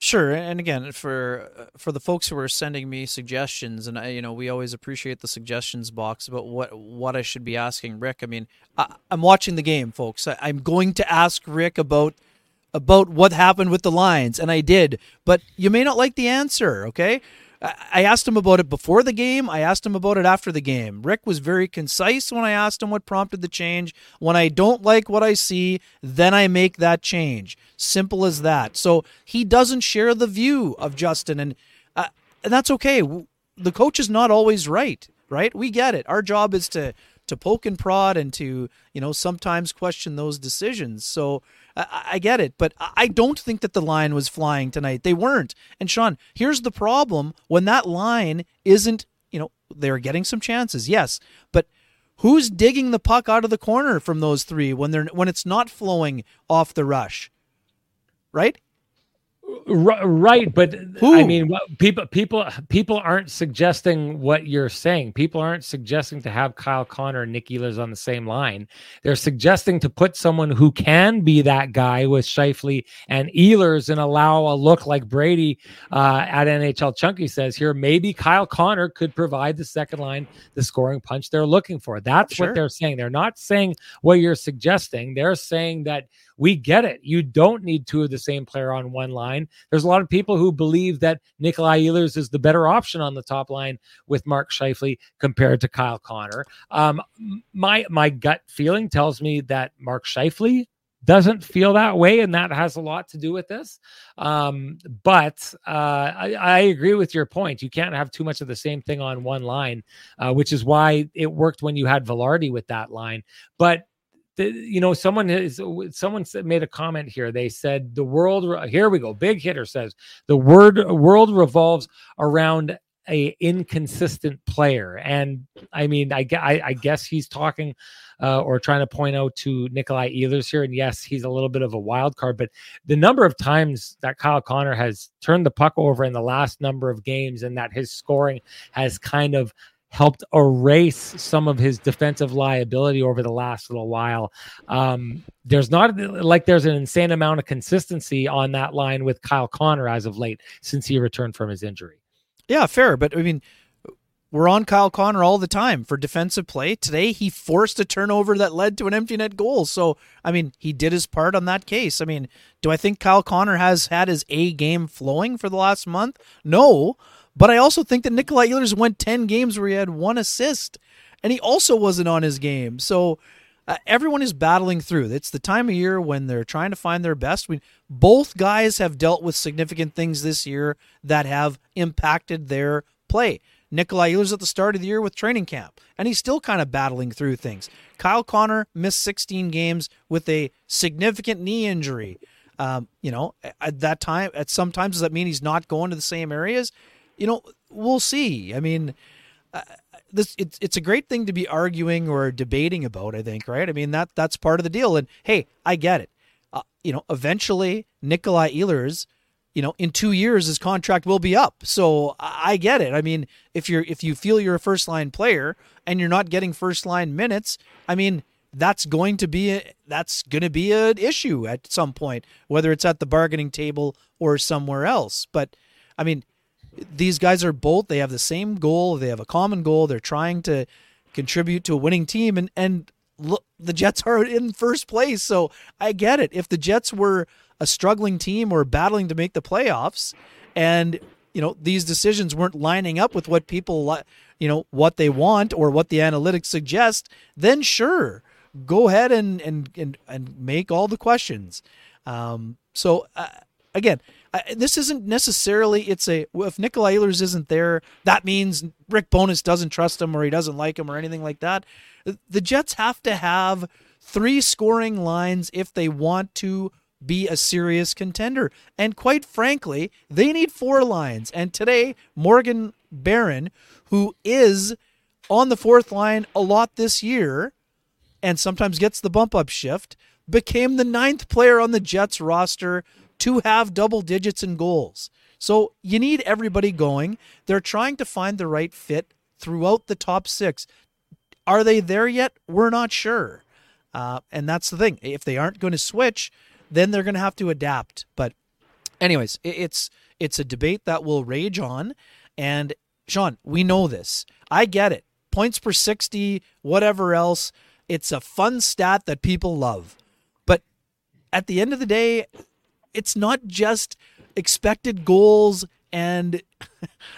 Sure, and again, for uh, for the folks who are sending me suggestions, and I, you know, we always appreciate the suggestions box about what what I should be asking Rick. I mean, I, am watching the game, folks. I, I'm going to ask Rick about about what happened with the Lions, and I did. But you may not like the answer, okay? I asked him about it before the game. I asked him about it after the game. Rick was very concise when I asked him what prompted the change. When I don't like what I see, then I make that change. Simple as that. So he doesn't share the view of Justin, and, uh, and that's okay. The coach is not always right, right? We get it. Our job is to to poke and prod and to you know sometimes question those decisions. So I, I get it, but I don't think that the line was flying tonight. They weren't. And Sean, here's the problem: when that line isn't, you know, they're getting some chances, yes, but who's digging the puck out of the corner from those three when they're when it's not flowing off the rush, right? Right but Who? i mean people people people aren't suggesting what you're saying. People aren't suggesting to have kyle connor and nick ehlers on the same line. They're suggesting to put someone who can be that guy with Scheifele and ehlers and allow a look like brady uh, at nhl chunky says here maybe kyle connor could provide the second line the scoring punch they're looking for. That's sure. what they're saying. They're not saying what you're suggesting. They're saying that we get it. You don't need two of the same player on one line. There's a lot of people who believe that Nikolai Ehlers is the better option on the top line with Mark Scheifele compared to Kyle Connor. Um, my my gut feeling tells me that Mark Scheifele doesn't feel that way, and that has a lot to do with this. Um, but uh, I, I, agree with your point. You can't have too much of the same thing on one line, uh, which is why it worked when you had Vilardi with that line. But the, you know, someone is someone made a comment here. They said the world. Here we go. Big hitter says the word world revolves around a inconsistent player, and I mean, I, I, I guess he's talking uh, or trying to point out to Nikolai Ehlers here. And yes, he's a little bit of a wild card, but the number of times that Kyle Connor has turned the puck over in the last number of games, and that his scoring has kind of helped erase some of his defensive liability over the last little while. Um, there's not like there's an insane amount of consistency on that line with Kyle Connor as of late since he returned from his injury. Yeah, fair. But I mean, we're on Kyle Connor all the time for defensive play. Today, he forced a turnover that led to an empty net goal. So, I mean, he did his part on that case. I mean, do I think Kyle Connor has had his A game flowing for the last month? No. But I also think that Nikolai Ehlers went 10 games where he had one assist, and he also wasn't on his game. So uh, everyone is battling through. It's the time of year when they're trying to find their best. We, both guys have dealt with significant things this year that have impacted their play. Nikolai Ehlers at the start of the year with training camp, and he's still kind of battling through things. Kyle Connor missed 16 games with a significant knee injury. Um, you know, at that time, at some times, does that mean he's not going to the same areas? You know, we'll see. I mean, uh, this it's it's a great thing to be arguing or debating about. I think, right? I mean that that's part of the deal. And hey, I get it. Uh, you know, eventually Nikolai Ehlers you know, in two years his contract will be up. So I get it. I mean, if you're if you feel you're a first line player and you're not getting first line minutes, I mean, that's going to be a, that's going to be an issue at some point, whether it's at the bargaining table or somewhere else. But I mean, these guys are both they have the same goal, they have a common goal, they're trying to contribute to a winning team and and look, the Jets are in first place. So I get it. If the Jets were a struggling team or battling to make the playoffs and you know these decisions weren't lining up with what people you know what they want or what the analytics suggest, then sure, go ahead and and and, and make all the questions. Um, so uh, again, this isn't necessarily it's a if Nikolai Ehlers isn't there, that means Rick Bowness doesn't trust him or he doesn't like him or anything like that. The Jets have to have three scoring lines if they want to be a serious contender. And quite frankly, they need four lines. And today, Morgan Barron, who is on the fourth line a lot this year, and sometimes gets the bump up shift, became the ninth player on the Jets roster to have double digits in goals. So you need everybody going. They're trying to find the right fit throughout the top six. Are they there yet? We're not sure. Uh, and that's the thing. If they aren't going to switch, then they're going to have to adapt. But, anyways, it's it's a debate that will rage on. And Sean, we know this. I get it. Points per sixty, whatever else. It's a fun stat that people love. But at the end of the day, it's not just expected goals and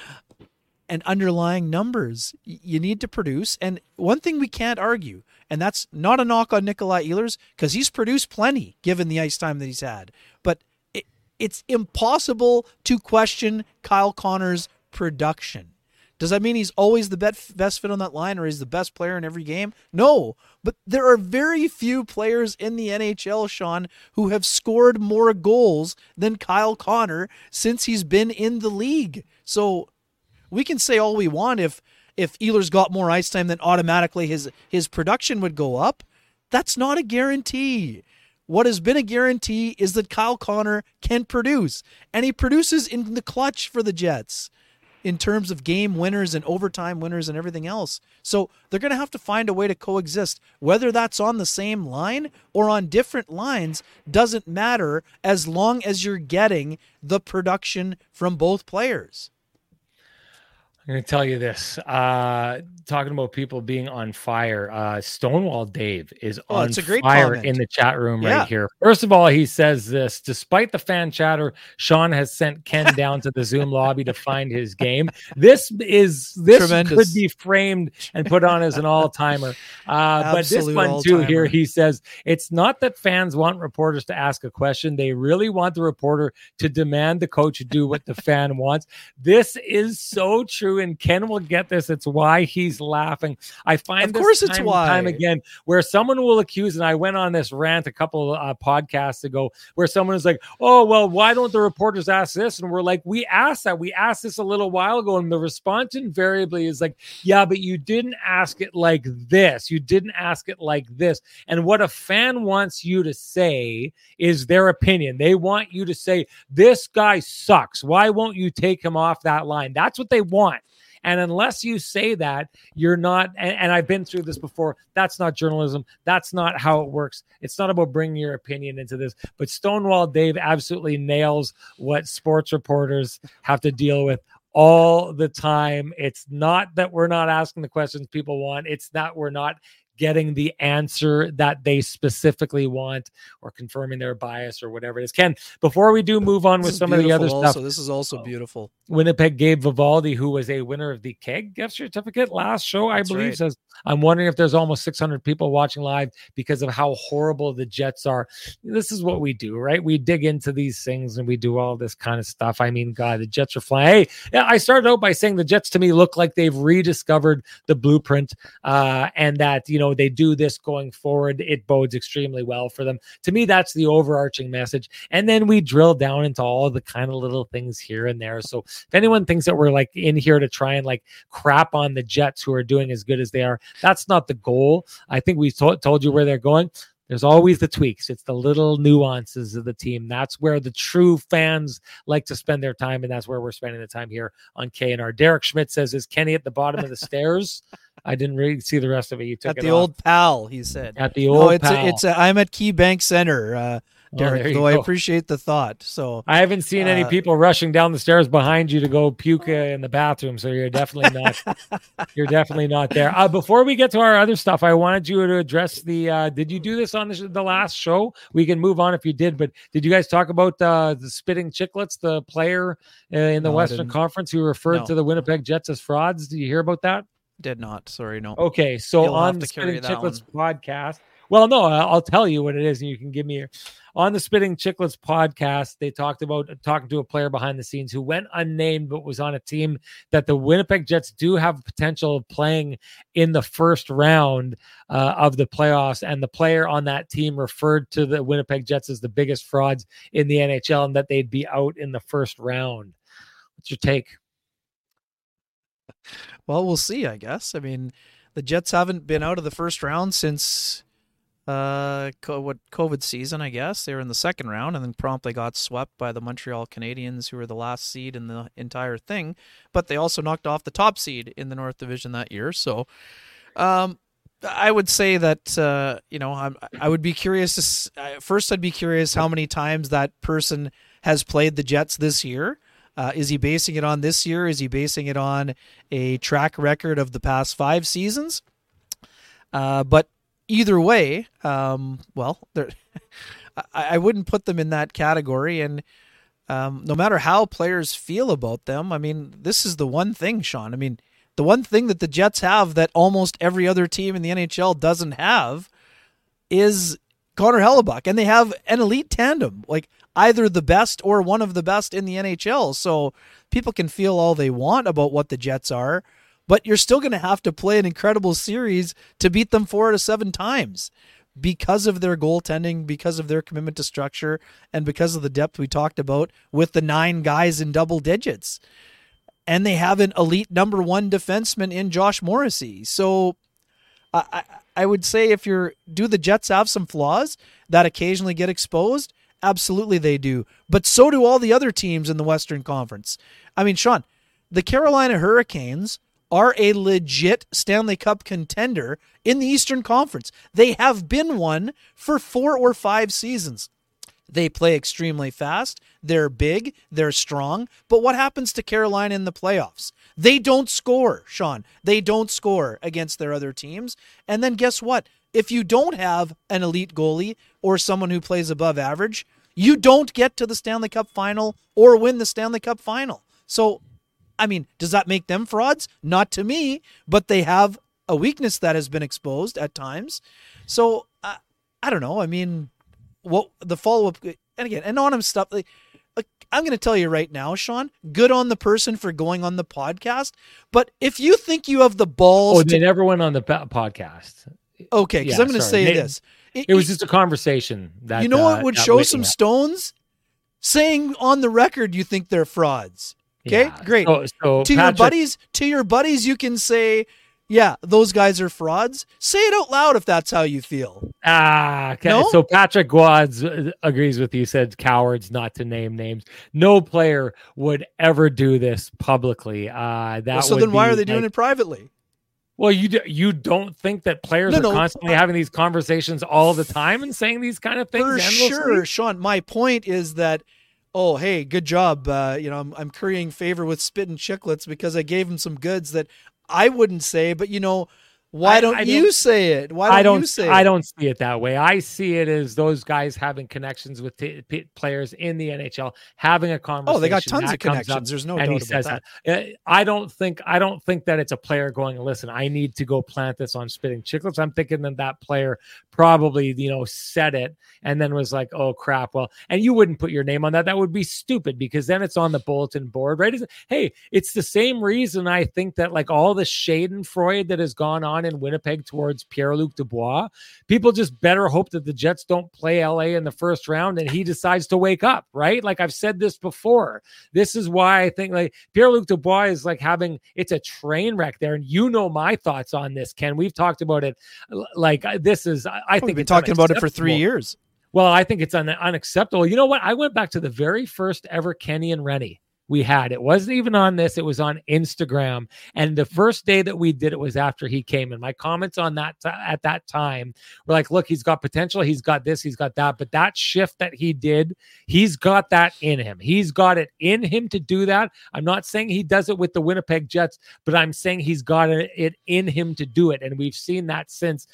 and underlying numbers. You need to produce. And one thing we can't argue, and that's not a knock on Nikolai Ehlers, because he's produced plenty given the ice time that he's had. But it, it's impossible to question Kyle Connor's production. Does that mean he's always the best fit on that line or he's the best player in every game? No, but there are very few players in the NHL, Sean, who have scored more goals than Kyle Connor since he's been in the league. So we can say all we want if if Ehlers got more ice time, then automatically his his production would go up. That's not a guarantee. What has been a guarantee is that Kyle Connor can produce, and he produces in the clutch for the Jets in terms of game winners and overtime winners and everything else. So they're going to have to find a way to coexist. Whether that's on the same line or on different lines doesn't matter as long as you're getting the production from both players. I'm going to tell you this. Uh, talking about people being on fire, uh, Stonewall Dave is oh, on fire comment. in the chat room yeah. right here. First of all, he says this despite the fan chatter, Sean has sent Ken down to the Zoom lobby to find his game. This is this Tremendous. could be framed and put on as an all timer. Uh, but this one all-timer. too here, he says it's not that fans want reporters to ask a question, they really want the reporter to demand the coach do what the fan wants. This is so true and Ken will get this. It's why he's laughing. I find, of course, it's why time again where someone will accuse, and I went on this rant a couple uh, podcasts ago where someone is like, "Oh, well, why don't the reporters ask this?" And we're like, "We asked that. We asked this a little while ago," and the response invariably is like, "Yeah, but you didn't ask it like this. You didn't ask it like this." And what a fan wants you to say is their opinion. They want you to say, "This guy sucks. Why won't you take him off that line?" That's what they want. And unless you say that, you're not, and, and, I've been through this before, that's not journalism. That's not how it works. It's not about bringing your opinion into this. But Stonewall Dave absolutely nails what sports reporters have to deal with all the time. It's not that we're not asking the questions people want, it's that we're not getting the answer that they specifically want or confirming their bias or whatever it is. Ken, before we do move on with some of the other also. stuff, this is also beautiful. Winnipeg Gabe Vivaldi, who was a winner of the keg gift certificate last show, I That's believe, right. says, I'm wondering if there's almost 600 people watching live because of how horrible the Jets are. This is what we do, right? We dig into these things and we do all this kind of stuff. I mean, God, the Jets are flying. Hey, yeah, I started out by saying the Jets to me look like they've rediscovered the blueprint uh, and that, you know, they do this going forward. It bodes extremely well for them. To me, that's the overarching message. And then we drill down into all the kind of little things here and there. So if anyone thinks that we're like in here to try and like crap on the Jets who are doing as good as they are, that's not the goal. I think we told, told you where they're going There's always the tweaks. It's the little nuances of the team. That's where the true fans like to spend their time, and that's where we're spending the time here on K and R. Derek Schmidt says, "Is Kenny at the bottom of the stairs?" I didn't really see the rest of it. You took at it the off. old pal. He said. at the old. No, it's pal. a, it's a, I'm at KeyBank Center, uh, Oh, Derek. you though I appreciate the thought. So I haven't seen any Uh, people rushing down the stairs behind you to go puke uh, in the bathroom, so you're definitely not. you're definitely not there. Uh, before we get to our other stuff, I wanted you to address the. Uh, did you do this on the, sh- the last show? We can move on if you did, but did you guys talk about uh, the spitting chicklets, the player uh, in the No, Western. Conference who referred No. to the Winnipeg Jets as frauds? Did you hear about that? Did not. Sorry, no. Okay, so You'll on the Spitting Chicklets podcast. Well, no, I'll tell you what it is, and you can give me. On the Spitting Chicklets podcast, they talked about talking to a player behind the scenes who went unnamed, but was on a team that the Winnipeg Jets do have potential of playing in the first round uh, of the playoffs. And the player on that team referred to the Winnipeg Jets as the biggest frauds in the NHL, and that they'd be out in the first round. What's your take? Well, we'll see. I guess. I mean, the Jets haven't been out of the first round since uh what COVID season. I guess they were in the second round and then promptly got swept by the Montreal Canadiens, who were the last seed in the entire thing. But they also knocked off the top seed in the North Division that year. So, um. I would say that uh, you know I'm, I would be curious to first. I'd be curious how many times that person has played the Jets this year. Uh, is he basing it on this year? Is he basing it on a track record of the past five seasons? Uh, but either way, um, well, I, I wouldn't put them in that category. And um, no matter how players feel about them, I mean, this is the one thing, Sean. I mean, the one thing that the Jets have that almost every other team in the NHL doesn't have is Connor Hellebuyck, and they have an elite tandem, like either the best or one of the best in the NHL. So people can feel all they want about what the Jets are, but you're still going to have to play an incredible series to beat them four out of seven times because of their goaltending, because of their commitment to structure, and because of the depth we talked about with the nine guys in double digits. And they have an elite number one defenseman in Josh Morrissey. So I, I would say if you're do the Jets have some flaws that occasionally get exposed? Absolutely they do. But so do all the other teams in the Western Conference. I mean, Sean, the Carolina Hurricanes are a legit Stanley Cup contender in the Eastern Conference. They have been one for 4 or 5 seasons. They play extremely fast. They're big. They're strong. But what happens to Carolina in the playoffs? They don't score, Sean. They don't score against their other teams. And then guess what? If you don't have an elite goalie or someone who plays above average, you don't get to the Stanley Cup final or win the Stanley Cup final. So, I mean, does that make them frauds? Not to me, but they have a weakness that has been exposed at times. So, I, don't know. I mean, what the follow up, and again, anonymous stuff. Like, I'm going to tell you right now, Sean. Good on the person for going on the podcast, but if you think you have the balls, Oh, to, they never went on the podcast. okay, because yeah, I'm going to say They- this. It was just a conversation. That you know uh, what would show some stones? Saying on the record you think they're frauds. Okay, Yeah. great. So, so to your buddies, to your buddies, you can say, "Yeah, those guys are frauds." Say it out loud if that's how you feel. Ah, okay. No? So Patrick Guads uh, agrees with you. Said cowards not to name names. No player would ever do this publicly. Uh, that Well, so would then why are they doing it privately? Well, you do, you don't think that players No, are no. constantly having these conversations all the time and saying these kind of things? For sure, Sean. My point is that, oh, hey, good job. Uh, you know, I'm, I'm currying favor with Spitting Chicklets because I gave him some goods that I wouldn't say. But you know, why don't I you don't- say it? Why don't, I don't. you say I don't see it that way. I see it as those guys having connections with t- p- players in the NHL, having a conversation. Oh, they got tons of up, connections. There's no and he says that. that. Uh, I don't think. I don't think that it's a player going. Listen, I need to go plant this on spitting chicklets. I'm thinking that that player probably, you know, said it and then was like, "Oh crap!" Well, and you wouldn't put your name on that. That would be stupid because then it's on the bulletin board, right? Hey, it's the same reason I think that like all the Schadenfreude that has gone on in Winnipeg towards Pierre Luc Dubois, people just better hope that the Jets don't play LA in the first round and he decides to wake up, right? Like I've said this before. This is why I think like Pierre Luc Dubois is like having it's a train wreck there. And you know my thoughts on this, Ken. We've talked about it. Like this is, uh, I think, we've been talking about it for three years. Well, I think it's un- unacceptable. You know what? I went back to the very first ever Kenny and Rennie we had. It wasn't even on this, it was on Instagram. And the first day that we did it was after he came in. My comments on that t- at that time were like, look, he's got potential, he's got this, he's got that. But that shift that he did, he's got that in him. He's got it in him to do that. I'm not saying he does it with the Winnipeg Jets, but I'm saying he's got it in him to do it. And we've seen that since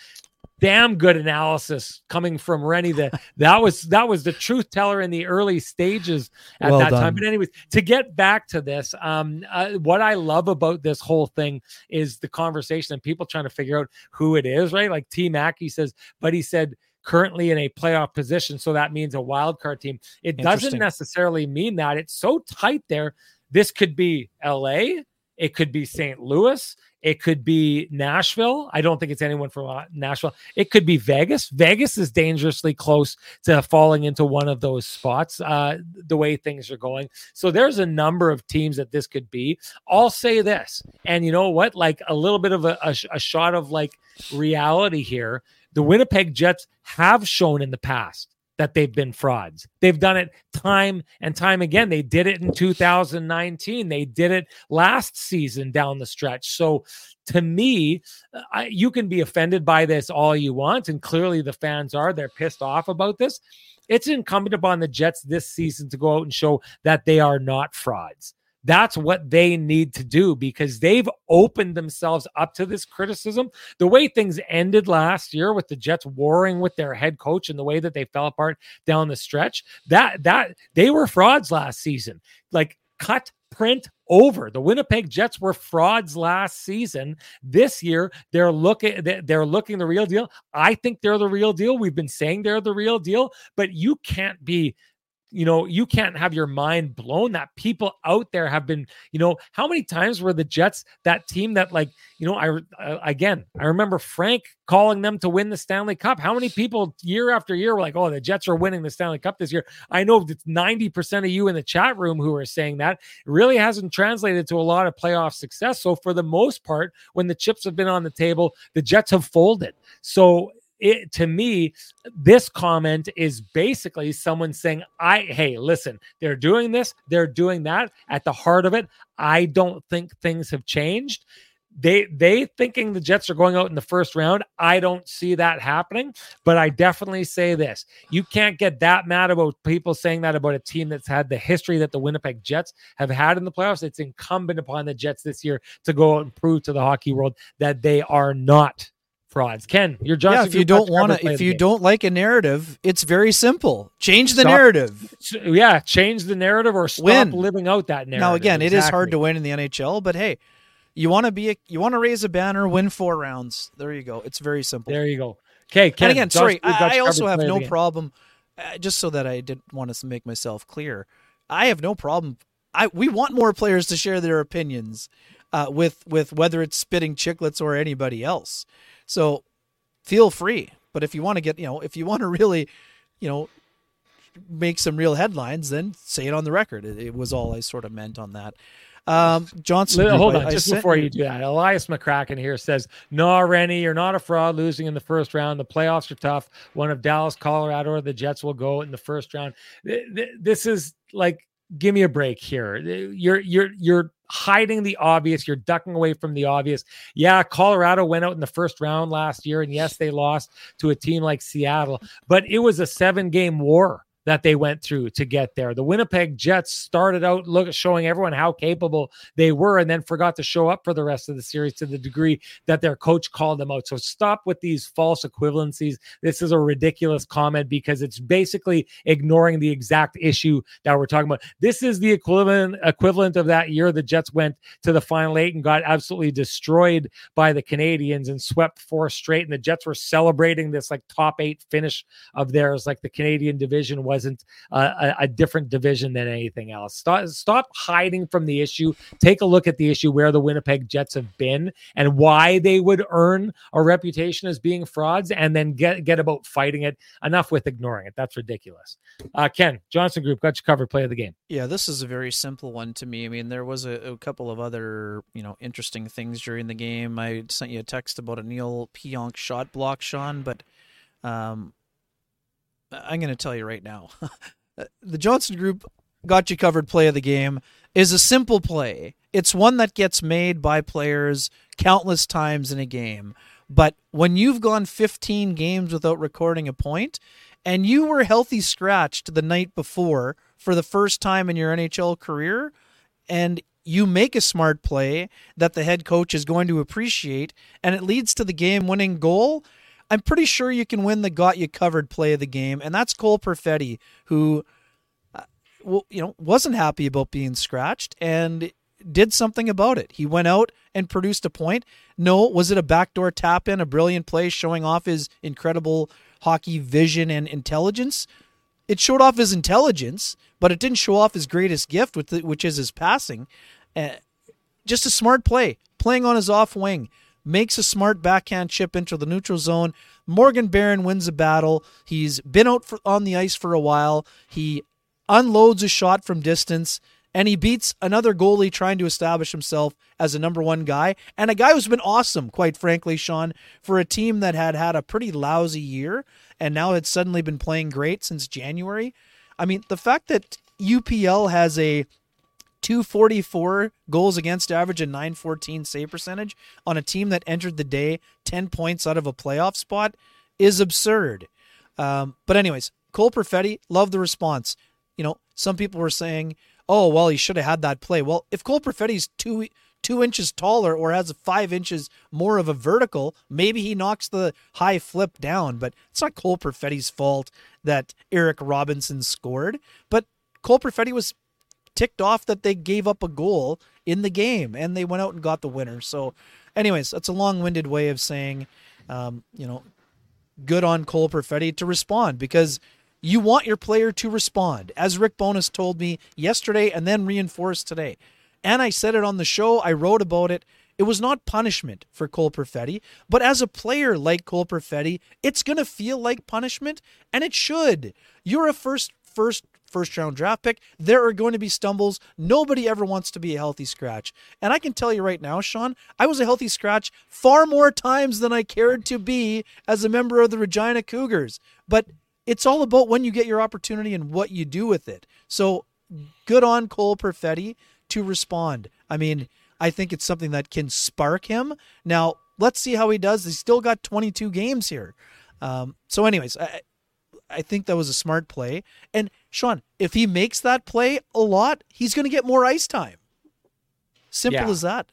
damn good analysis coming from Rennie. That that was that was the truth teller in the early stages at well that done. time. But anyways, to get back to this, um, uh, what I love about this whole thing is the conversation and people trying to figure out who it is. Right, like T Mac, he says, but he said currently in a playoff position, so that means a wild card team. It doesn't necessarily mean that it's so tight there. This could be L.A. It could be St. Louis. It could be Nashville. I don't think it's anyone from uh, Nashville. It could be Vegas. Vegas is dangerously close to falling into one of those spots, uh, the way things are going. So there's a number of teams that this could be. I'll say this, and you know what? Like a little bit of a, a, a shot of like reality here. The Winnipeg Jets have shown in the past that they've been frauds. They've done it time and time again. They did it in 2019. They did it last season down the stretch. So to me, uh, I, you can be offended by this all you want. And clearly the fans are. They're pissed off about this. It's incumbent upon the Jets this season to go out and show that they are not frauds. That's what they need to do because they've opened themselves up to this criticism. The way things ended last year with the Jets warring with their head coach and the way that they fell apart down the stretch, that that they were frauds last season. Like cut print over. The Winnipeg Jets were frauds last season. This year, they're looking they're looking the real deal. I think they're the real deal. We've been saying they're the real deal, but you can't be you know, you can't have your mind blown that people out there have been, you know, how many times were the Jets that team that, like, you know, I, uh, again, I remember Frank calling them to win the Stanley Cup. How many people year after year were like, oh, the Jets are winning the Stanley Cup this year? I know it's 90% of you in the chat room who are saying that. It really hasn't translated to a lot of playoff success. So, for the most part, when the chips have been on the table, the Jets have folded. So, it to me this comment is basically someone saying i hey listen they're doing this they're doing that at the heart of it. I don't think things have changed. They they thinking the jets are going out in the first round i don't see that happening. But i definitely say this you can't get that mad about people saying that about a team that's had the history that the winnipeg jets have had in the playoffs. It's incumbent upon the jets this year to go out and prove to the hockey world that they are not frauds. Ken, you're Johnson. Yeah, if you don't want to, if you don't like a narrative, it's very simple. Change the stop, narrative. Yeah, change the narrative or stop win. living out that narrative. Now, again, exactly. it is hard to win in the NHL, but hey, you want to be, a, you want to raise a banner, win four rounds. There you go. It's very simple. There you go. Okay, Ken. And again, sorry, I, I also have no problem. Uh, just so that I didn't want to make myself clear, I have no problem. I we want more players to share their opinions uh, with with whether it's spitting chicklets or anybody else. So feel free. But if you want to get, you know, if you want to really, you know, make some real headlines, then say it on the record. It, it was all I sort of meant on that. Um, Johnson, hold on, I, just I before you do that, Elias McCracken here says, "No, Rennie, you're not a fraud. Losing in the first round, the playoffs are tough. One of Dallas, Colorado, or the Jets will go in the first round. This is like, give me a break here. You're you're you're hiding the obvious. You're ducking away from the obvious. Yeah, Colorado went out in the first round last year, and yes, they lost to a team like Seattle, but it was a seven game war that they went through to get there. The Winnipeg Jets started out look showing everyone how capable they were and then forgot to show up for the rest of the series to the degree that their coach called them out. So stop with these false equivalencies. This is a ridiculous comment because it's basically ignoring the exact issue that we're talking about. This is the equivalent equivalent of that year the Jets went to the final eight and got absolutely destroyed by the Canadiens and swept four straight and the Jets were celebrating this like top 8 finish of theirs like the Canadian division wasn't a, a, different division than anything else. Stop, stop hiding from the issue. Take a look at the issue where the Winnipeg Jets have been and why they would earn a reputation as being frauds, and then get get about fighting it. Enough with ignoring it. That's ridiculous. Uh, Ken Johnson Group got you covered. Play of the game. Yeah, this is a very simple one to me. I mean, there was a, a couple of other you know interesting things during the game. I sent you a text about a Neal Pionk shot block, Sean, but um, I'm going to tell you right now. Uh, the Johnson Group got you covered play of the game is a simple play. It's one that gets made by players countless times in a game. But when you've gone 15 games without recording a point and you were healthy scratched the night before for the first time in your NHL career and you make a smart play that the head coach is going to appreciate and it leads to the game winning goal, I'm pretty sure you can win the got you covered play of the game, and that's Cole Perfetti, who, uh, well, you know, wasn't happy about being scratched and did something about it. He went out and produced a point. No, was it a backdoor tap in, a brilliant play showing off his incredible hockey vision and intelligence? It showed off his intelligence, but it didn't show off his greatest gift, which is his passing. Uh, just a smart play, playing on his off wing makes a smart backhand chip into the neutral zone. Morgan Barron wins the battle. He's been out for, on the ice for a while. He unloads a shot from distance and he beats another goalie trying to establish himself as a number one guy and a guy who's been awesome, quite frankly, Sean, for a team that had had a pretty lousy year and now had suddenly been playing great since January. I mean, the fact that UPL has a 244 goals against average and 914 save percentage on a team that entered the day 10 points out of a playoff spot is absurd. Um, but, anyways, Cole Perfetti, love the response. You know, some people were saying, oh, well, he should have had that play. Well, if Cole Perfetti's two, two inches taller or has five inches more of a vertical, maybe he knocks the high flip down. But it's not Cole Perfetti's fault that Eric Robinson scored. But Cole Perfetti was ticked off that they gave up a goal in the game and they went out and got the winner. So, anyways, that's a long winded way of saying, um, you know, good on Cole Perfetti to respond because you want your player to respond, as Rick Bowness told me yesterday and then reinforced today. And I said it on the show, I wrote about it. It was not punishment for Cole Perfetti, but as a player like Cole Perfetti, it's going to feel like punishment, and it should. You're a first first first round draft pick. There are going to be stumbles. Nobody ever wants to be a healthy scratch. And I can tell you right now, Sean, I was a healthy scratch far more times than I cared to be as a member of the Regina Cougars. But it's all about when you get your opportunity and what you do with it. So good on Cole Perfetti to respond. I mean, I think it's something that can spark him. Now, let's see how he does. He's still got 22 games here. Um, so, anyways, I, I think that was a smart play. And Sean, if he makes that play a lot, he's going to get more ice time. Simple yeah. as that.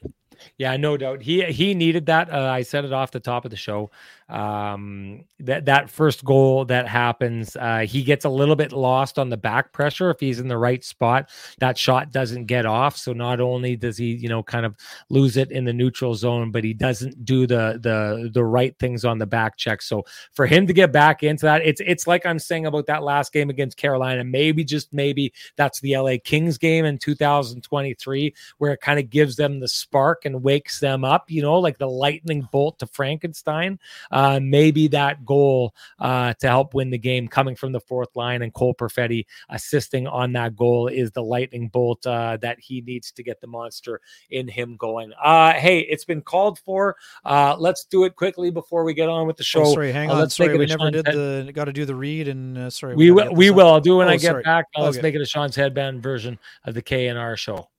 Yeah, no doubt. He he needed that. Uh, I said it off the top of the show um, that that first goal that happens, uh, he gets a little bit lost on the back pressure. If he's in the right spot, that shot doesn't get off. So not only does he, you know, kind of lose it in the neutral zone, but he doesn't do the the the right things on the back check. So for him to get back into that, it's it's like I'm saying about that last game against Carolina. Maybe just maybe that's the LA Kings game in 2023 where it kind of gives them the spark and wakes them up. You know, like the lightning bolt to Frankenstein. Uh, maybe that goal uh, to help win the game coming from the fourth line and Cole Perfetti assisting on that goal is the lightning bolt uh, that he needs to get the monster in him going. Uh, hey, it's been called for. Uh, let's do it quickly before we get on with the show. Oh, sorry, hang on. Let's sorry, we never did the. Got to do the read and sorry. We, we will. We will. I'll do when oh, I get sorry. back. Let's make it a Sean's headband version of the K and R show.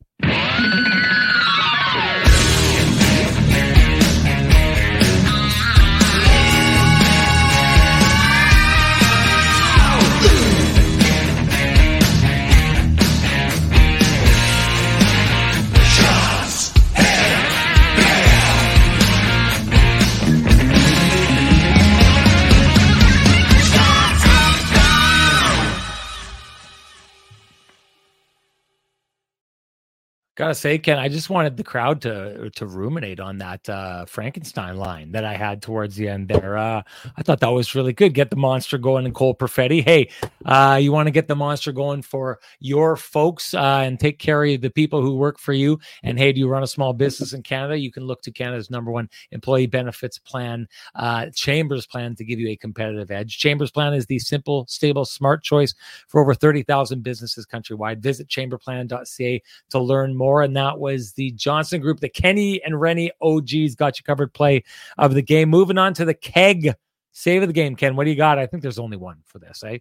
Gotta say, Ken, I just wanted the crowd to to ruminate on that uh, Frankenstein line that I had towards the end there. Uh, I thought that was really good. Get the monster going in Cole Perfetti. Hey, uh, you want to get the monster going for your folks uh, and take care of the people who work for you. And hey, do you run a small business in Canada? You can look to Canada's number one employee benefits plan, uh, Chambers Plan, to give you a competitive edge. Chambers Plan is the simple, stable, smart choice for over 30,000 businesses countrywide. Visit chamberplan.ca to learn more and that was the Johnson Group, the Kenny and Renny OGs got you covered play of the game. Moving on to the keg save of the game, Ken. What do you got? I think there's only one for this, eh?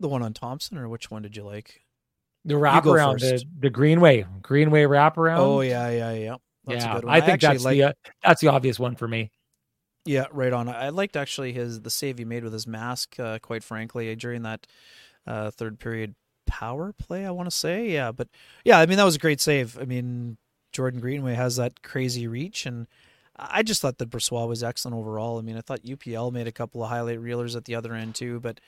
The one on Thompson, or which one did you like? The wraparound, the, the Greenway, Greenway wraparound. Oh yeah, yeah, yeah. That's yeah, I think I that's the uh, that's the obvious one for me. Yeah, right on. I liked actually his the save he made with his mask. Uh, quite frankly, during that uh, third period power play, I want to say. Yeah, but yeah, I mean that was a great save. I mean Jordan Greenway has that crazy reach, and I just thought that Brossoit was excellent overall. I mean, I thought UPL made a couple of highlight reelers at the other end too, but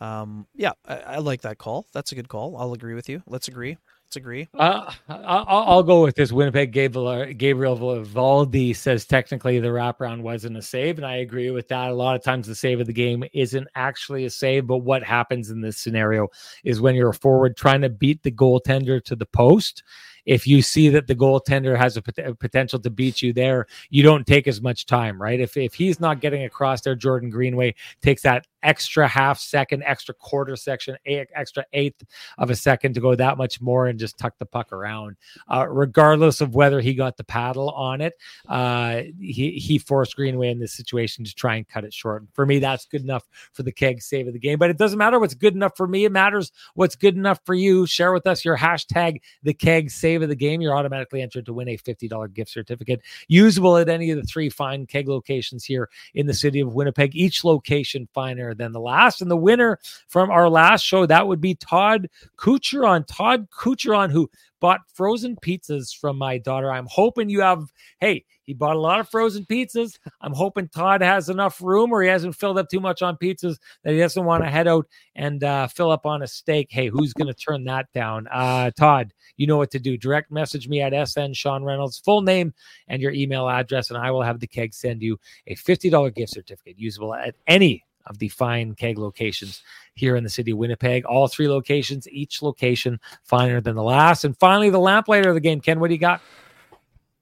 um, yeah, I, I like that call. That's a good call. I'll agree with you. Let's agree. Agree. Uh, I'll, go with this. Winnipeg Gabriel, Gabriel Vivaldi says technically the wraparound wasn't a save, and I agree with that. A lot of times the save of the game isn't actually a save, but what happens in this scenario is when you're a forward trying to beat the goaltender to the post if you see that the goaltender has a, pot- potential to beat you there, you don't take as much time, right? If if he's not getting across there, Jordan Greenway takes that extra half second, extra quarter section, extra eighth of a second to go that much more and just tuck the puck around. Uh, regardless of whether he got the paddle on it, uh, he he forced Greenway in this situation to try and cut it short. For me, that's good enough for the keg save of the game. But it doesn't matter what's good enough for me; it matters what's good enough for you. Share with us your hashtag the keg save of the game. You're automatically entered to win a fifty dollar gift certificate usable at any of the three fine keg locations here in the city of Winnipeg. Each location finer than the last. And the winner from our last show, that would be Todd Kucheron. Todd Kucheron, who bought frozen pizzas from my daughter. I'm hoping you have, hey, he bought a lot of frozen pizzas. I'm hoping Todd has enough room or he hasn't filled up too much on pizzas that he doesn't want to head out and uh, fill up on a steak. Hey, who's going to turn that down? Uh, Todd, you know what to do. Direct message me at SN Sean Reynolds, full name and your email address, and I will have the keg send you a $50 gift certificate usable at any of the fine keg locations here in the city of Winnipeg. All three locations, each location finer than the last. And finally, the lamplighter of the game. Ken, what do you got?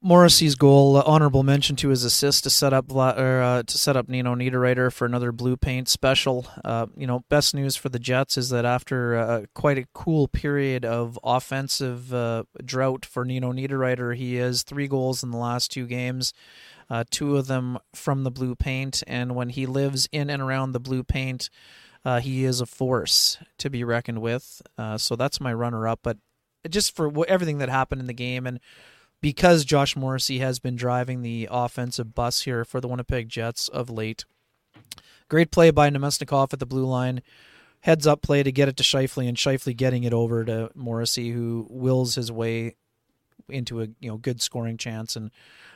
Morrissey's goal, uh, honorable mention to his assist to set up or, uh, to set up Nino Niederreiter for another blue paint special. Uh, you know, best news for the Jets is that after uh, quite a cool period of offensive uh, drought for Nino Niederreiter, he has three goals in the last two games uh, two of them from the blue paint. And when he lives in and around the blue paint, uh, he is a force to be reckoned with. Uh, so that's my runner up. But just for everything that happened in the game, and because Josh Morrissey has been driving the offensive bus here for the Winnipeg Jets of late, great play by Namestnikov at the blue line. Heads up play to get it to Scheifele, and Scheifele getting it over to Morrissey, who wills his way into a you know good scoring chance. And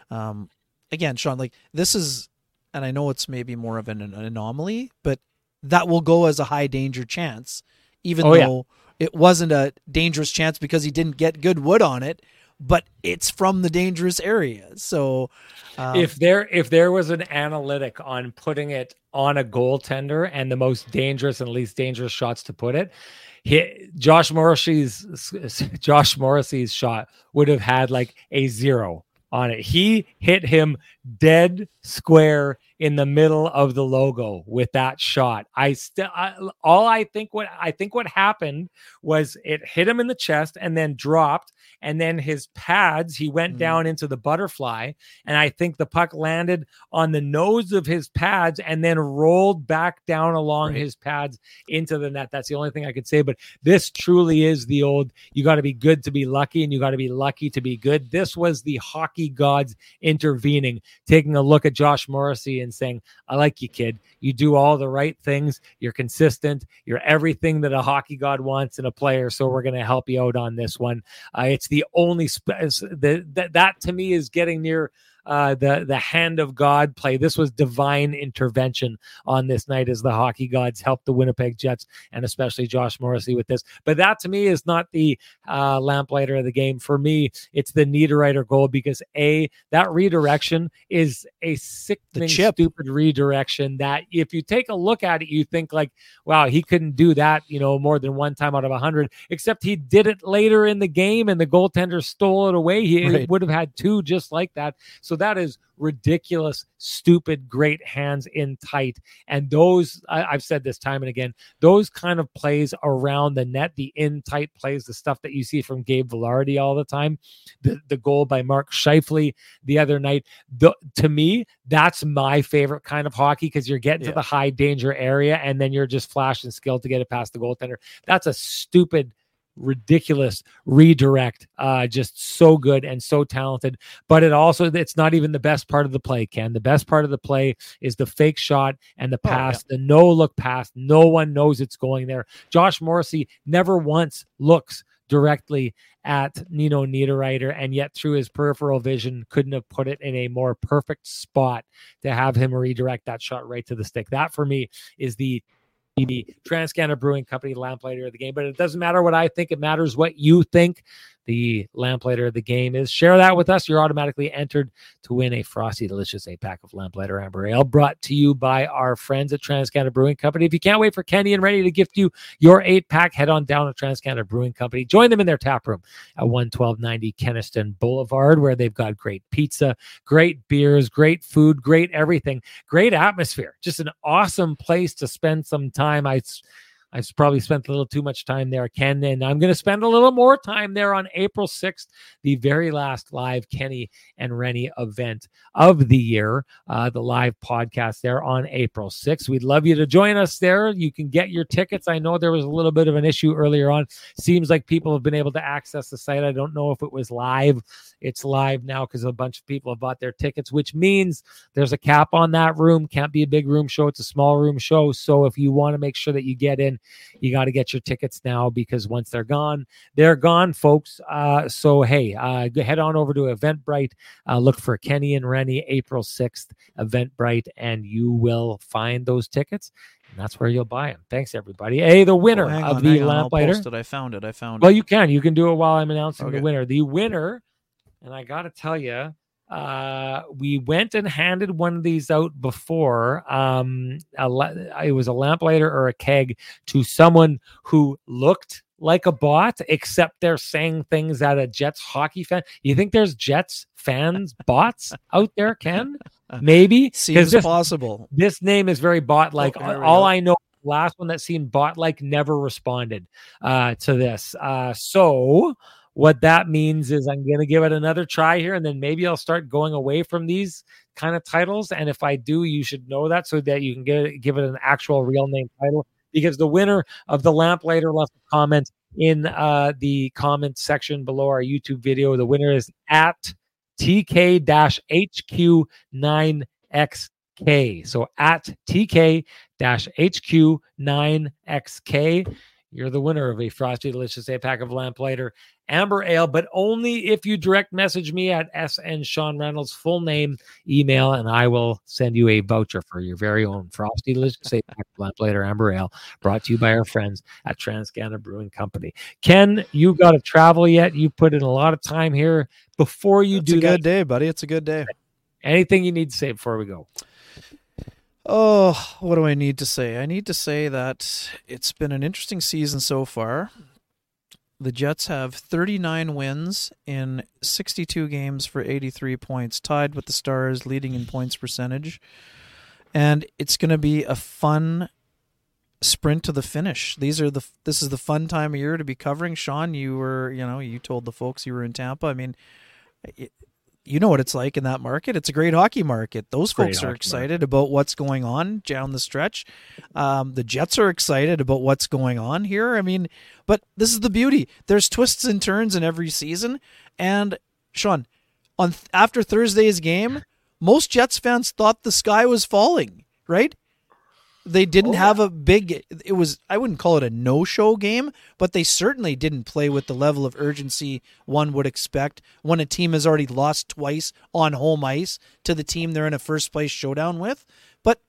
um, again, Sean, like this is, and I know it's maybe more of an, an anomaly, but that will go as a high danger chance, even oh, though yeah. it wasn't a dangerous chance because he didn't get good wood on it, but it's from the dangerous area. So um, if there if there was an analytic on putting it on a goaltender and the most dangerous and least dangerous shots to put it, he, Josh Morrissey's Josh Morrissey's shot would have had like a zero on it. He hit him dead square in the middle of the logo with that shot. I still all I think what I think what happened was it hit him in the chest and then dropped and then his pads he went mm. down into the butterfly and I think the puck landed on the nose of his pads and then rolled back down along right. his pads into the net. That's the only thing I could say but this truly is the old you got to be good to be lucky and you got to be lucky to be good. This was the hockey gods intervening taking a look at Josh Morrissey and saying, I like you, kid. You do all the right things. You're consistent. You're everything that a hockey god wants in a player. So we're going to help you out on this one. Uh, it's the only sp- that, to me is getting near uh, the the hand of God play. This was divine intervention on this night as the hockey gods helped the Winnipeg Jets and especially Josh Morrissey with this. But that to me is not the uh, lamplighter of the game. For me, it's the Niederreiter goal because a that redirection is a sickening, stupid redirection. That if you take a look at it, you think like, wow, he couldn't do that, you know, more than one time out of a hundred. Except he did it later in the game, and the goaltender stole it away. He right. would have had two just like that. So that is ridiculous, stupid, great hands in tight. And those, I, have said this time and again, those kind of plays around the net, the in tight plays, the stuff that you see from Gabe Vilardi all the time, the, the goal by Mark Scheifele the other night. The, to me, that's my favorite kind of hockey because you're getting yeah. to the high danger area and then you're just flashing skill to get it past the goaltender. That's a stupid ridiculous redirect. Uh just so good and so talented. But it also it's not even the best part of the play ken. The best part of the play is the fake shot and the pass oh, yeah. the no look pass. No one knows it's going there. Josh morrissey never once looks directly at Nino Niederreiter, and yet through his peripheral vision, couldn't have put it in a more perfect spot to have him redirect that shot right to the stick. That for me is the the Transcanada Brewing Company lamplighter of the game. But it doesn't matter what I think; it matters what you think the lamplighter of the game is. Share that with us. You're automatically entered to win a frosty, delicious eight pack of lamplighter amber ale brought to you by our friends at Transcanada Brewing Company. If you can't wait for Kenny and Renny to gift you your eight pack, head on down to Transcanada Brewing Company. Join them in their tap room at 11290 Kenaston Boulevard, where they've got great pizza, great beers, great food, great everything, great atmosphere. Just an awesome place to spend some time. I I've probably spent a little too much time there, Ken, and I'm going to spend a little more time there on April 6th, the very last live Kenny and Renny event of the year, uh, the live podcast there on April 6th. We'd love you to join us there. You can get your tickets. I know there was a little bit of an issue earlier on. Seems like people have been able to access the site. I don't know if it was live. It's live now because a bunch of people have bought their tickets, which means there's a cap on that room. Can't be a big room show. It's a small room show. So if you want to make sure that you get in, you got to get your tickets now because once they're gone, they're gone, folks. Uh, so, hey, uh, head on over to Eventbrite, uh, look for Kenny and Renny, April 6th, Eventbrite, and you will find those tickets. And that's where you'll buy them. Thanks, everybody. Hey, the winner oh, of on, the lamplighter. I found it. I found it. Well, you can. You can do it while I'm announcing okay. the winner. The winner, and I got to tell you, uh, we went and handed one of these out before. Um, a, it was a lamplighter or a keg to someone who looked like a bot, except they're saying things at a Jets hockey fan. You think there's Jets fans bots out there, Ken? Maybe seems this, possible. This name is very bot like. Oh, all I know last one that seemed bot like never responded uh, to this. Uh, so what that means is I'm going to give it another try here, and then maybe I'll start going away from these kind of titles. And if I do, you should know that so that you can get it, give it an actual real name title. Because the winner of the lamplighter left a comment in uh, the comment section below our YouTube video. The winner is at TK-HQ9XK. So at TK-HQ9XK. You're the winner of a Frosty Delicious a pack of Lamplighter Amber Ale, but only if you direct message me at SN Sean Reynolds, full name, email, and I will send you a voucher for your very own Frosty Delicious a pack of Lamplighter Amber Ale, brought to you by our friends at Transcanada Brewing Company. Ken, you got to travel yet? You put in a lot of time here. Before you it's do a that, good day, buddy. It's a good day. Anything you need to say before we go? Oh, what do I need to say? I need to say that it's been an interesting season so far. The Jets have 39 wins in 62 games for 83 points, tied with the Stars, leading in points percentage. And it's going to be a fun sprint to the finish. These are the this is the fun time of year to be covering. Sean, you were, you know, you told the folks you were in Tampa. I mean, you know what it's like in that market. It's a great hockey market. Those great folks are excited market. about what's going on down the stretch. Um, the Jets are excited about what's going on here. I mean, but this is the beauty. There's twists and turns in every season. And Sean, on after Thursday's game, most Jets fans thought the sky was falling. Right? They didn't oh, have a big it was I wouldn't call it a no-show game, but they certainly didn't play with the level of urgency one would expect when a team has already lost twice on home ice to the team they're in a first place showdown with. But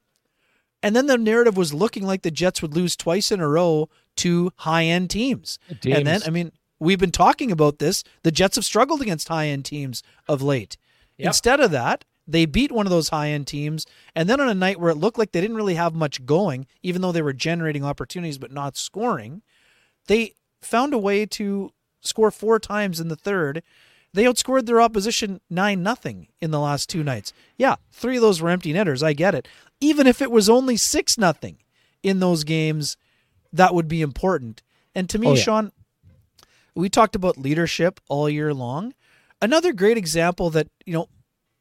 and then the narrative was looking like the Jets would lose twice in a row to high-end teams. teams. And then I mean, we've been talking about this. The Jets have struggled against high-end teams of late. Yep. Instead of that, they beat one of those high end teams, and then on a night where it looked like they didn't really have much going, even though they were generating opportunities but not scoring, they found a way to score four times in the third. They outscored their opposition 9 nothing in the last two nights. Yeah, three of those were empty netters, I get it. Even if it was only 6 nothing in those games, that would be important. And to me, oh, yeah. Sean, we talked about leadership all year long. Another great example that, you know,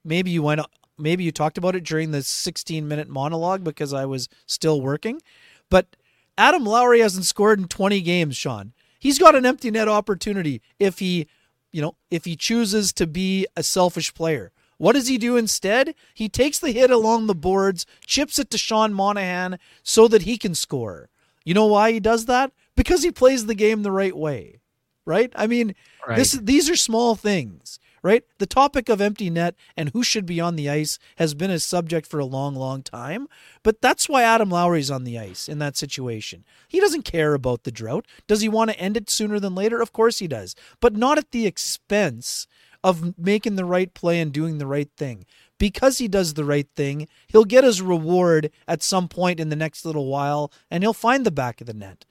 maybe you went maybe you talked about it during the 16 minute monologue because I was still working. But Adam Lowry hasn't scored in 20 games, Sean. He's got an empty net opportunity if he, you know, if he chooses to be a selfish player. What does he do instead? He takes the hit along the boards, chips it to Sean Monahan so that he can score. You know why he does that? Because he plays the game the right way. Right? I mean, right. this these are small things right? The topic of empty net and who should be on the ice has been a subject for a long, long time. But that's why Adam Lowry's on the ice in that situation. He doesn't care about the drought. Does he want to end it sooner than later? Of course he does, but not at the expense of making the right play and doing the right thing. Because he does the right thing, he'll get his reward at some point in the next little while and he'll find the back of the net.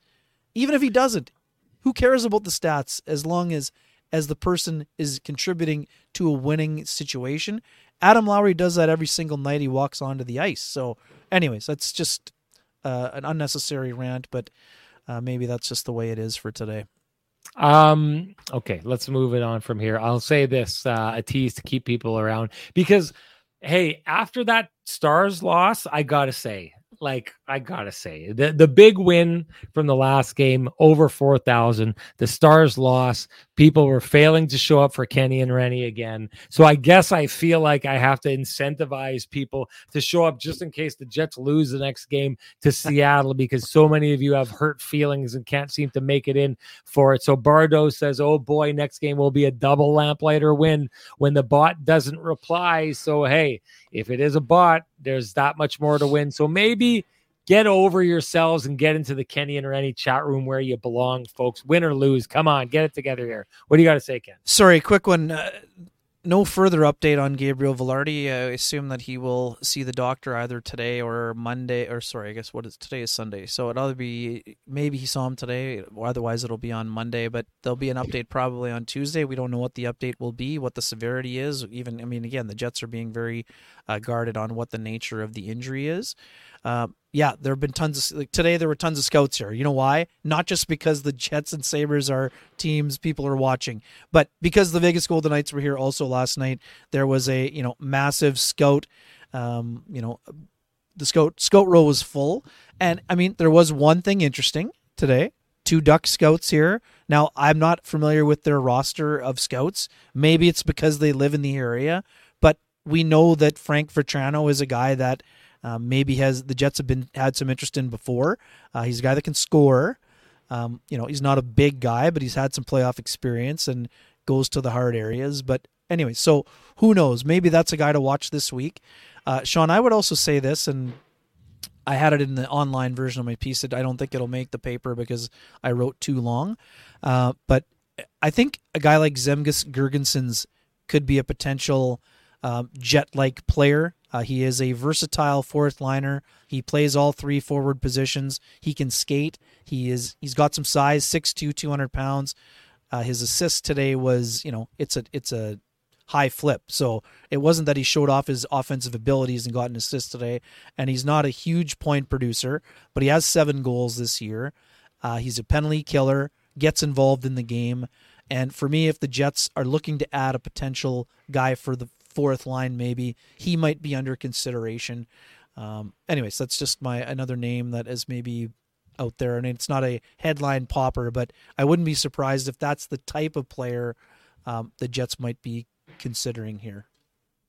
Even if he doesn't, who cares about the stats as long as as the person is contributing to a winning situation. Adam Lowry does that every single night he walks onto the ice. So, anyways, that's just uh, an unnecessary rant, but uh, maybe that's just the way it is for today. Um. Okay, let's move it on from here. I'll say this: uh, a tease to keep people around because, hey, after that Stars loss, I gotta say like I gotta say, the the big win from the last game, over four thousand. The Stars lost. People were failing to show up for Kenny and Renny again. So I guess I feel like I have to incentivize people to show up just in case the Jets lose the next game to Seattle because so many of you have hurt feelings and can't seem to make it in for it. So Bardo says, "Oh boy, next game will be a double lamplighter win." When the bot doesn't reply, so hey, if it is a bot, there's that much more to win. So maybe get over yourselves and get into the Kenny and Renny chat room where you belong, folks. Win or lose, come on, get it together here. What do you got to say, Ken? Sorry, quick one. Uh, no further update on Gabriel Vilardi. I assume that he will see the doctor either today or Monday, or sorry, I guess what is today is Sunday. So it'll either be maybe he saw him today, or otherwise it'll be on Monday. But there'll be an update probably on Tuesday. We don't know what the update will be, what the severity is. Even I mean, again, the Jets are being very uh, guarded on what the nature of the injury is. Uh, yeah, there have been tons of like today. There were tons of scouts here. You know why? Not just because the Jets and Sabres are teams people are watching, but because the Vegas Golden Knights were here also last night. There was a you know massive scout. Um, you know, the scout scout row was full, and I mean there was one thing interesting today. Two Duck scouts here. Now I'm not familiar with their roster of scouts. Maybe it's because they live in the area, but we know that Frank Vatrano is a guy that um, maybe has the Jets have been had some interest in before. Uh, he's a guy that can score. Um, you know, he's not a big guy, but he's had some playoff experience and goes to the hard areas. But anyway, so who knows? Maybe that's a guy to watch this week. Uh, Sean, I would also say this, and I had it in the online version of my piece. That I don't think it'll make the paper because I wrote too long. Uh, but I think a guy like Zemgus Girgensons could be a potential um, jet-like player uh, he is a versatile fourth liner. He plays all three forward positions. He can skate. He is he's got some size, 6'2", 200 pounds. Uh, his assist today was you know it's a it's a high flip. So it wasn't that he showed off his offensive abilities and got an assist today. And he's not a huge point producer, but he has seven goals this year. Uh, he's a penalty killer, gets involved in the game. And for me, if the Jets are looking to add a potential guy for the fourth line maybe. He might be under consideration. Um, anyways that's just my another name that is maybe out there. And it's not a headline popper but i wouldn't be surprised if that's the type of player um, the jets might be considering here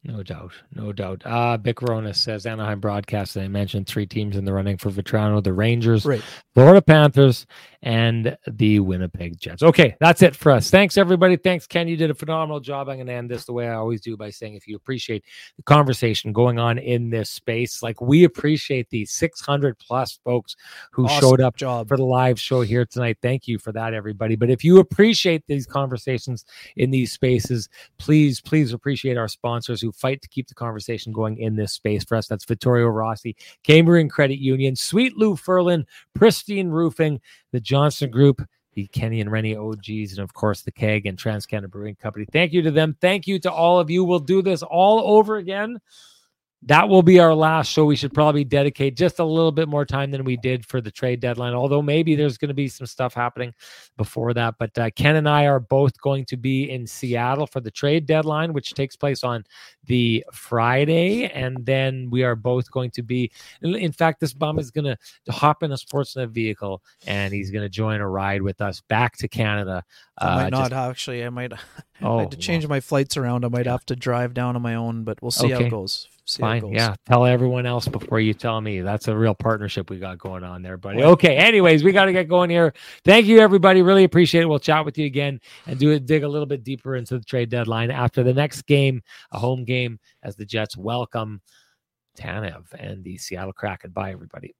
No doubt, no doubt. Uh Bic Rona says Anaheim broadcast. I mentioned three teams in the running for Vatrano: the Rangers, Right. Florida Panthers, and the Winnipeg Jets. Okay, that's it for us. Thanks everybody. Thanks Ken. You did a phenomenal job. I'm going to end this the way I always do by saying, if you appreciate the conversation going on in this space, like we appreciate the 600 plus folks who Awesome showed up job. for the live show here tonight. Thank you for that, everybody. But if you appreciate these conversations in these spaces, please, please appreciate our sponsors who fight to keep the conversation going in this space for us. That's Vittorio Rossi, Cambrian Credit Union, Sweet Lou Furlan, Pristine Roofing, the Johnson Group. The Kenny and Renny OGs, and of course the Keg and Trans Canada Brewing Company. Thank you to them. Thank you to all of you. We'll do this all over again that will be our last show. We should probably dedicate just a little bit more time than we did for the trade deadline, although maybe there's going to be some stuff happening before that. But uh, Ken and I are both going to be in Seattle for the trade deadline, which takes place on the Friday. And then we are both going to be, in fact, this bum is going to hop in a Sportsnet vehicle and he's going to join a ride with us back to Canada. I might Uh, not just- actually. I might. I Oh, had to change my flights around. I might have to drive down on my own, but we'll see how it goes. See how it Fine. Yeah. Tell everyone else before you tell me. That's a real partnership we got going on there, buddy. Okay. Anyways, we got to get going here. Thank you, everybody. Really appreciate it. We'll chat with you again and do it, dig a little bit deeper into the trade deadline after the next game, a home game, as the Jets welcome Tanev and the Seattle Kraken. Bye, everybody.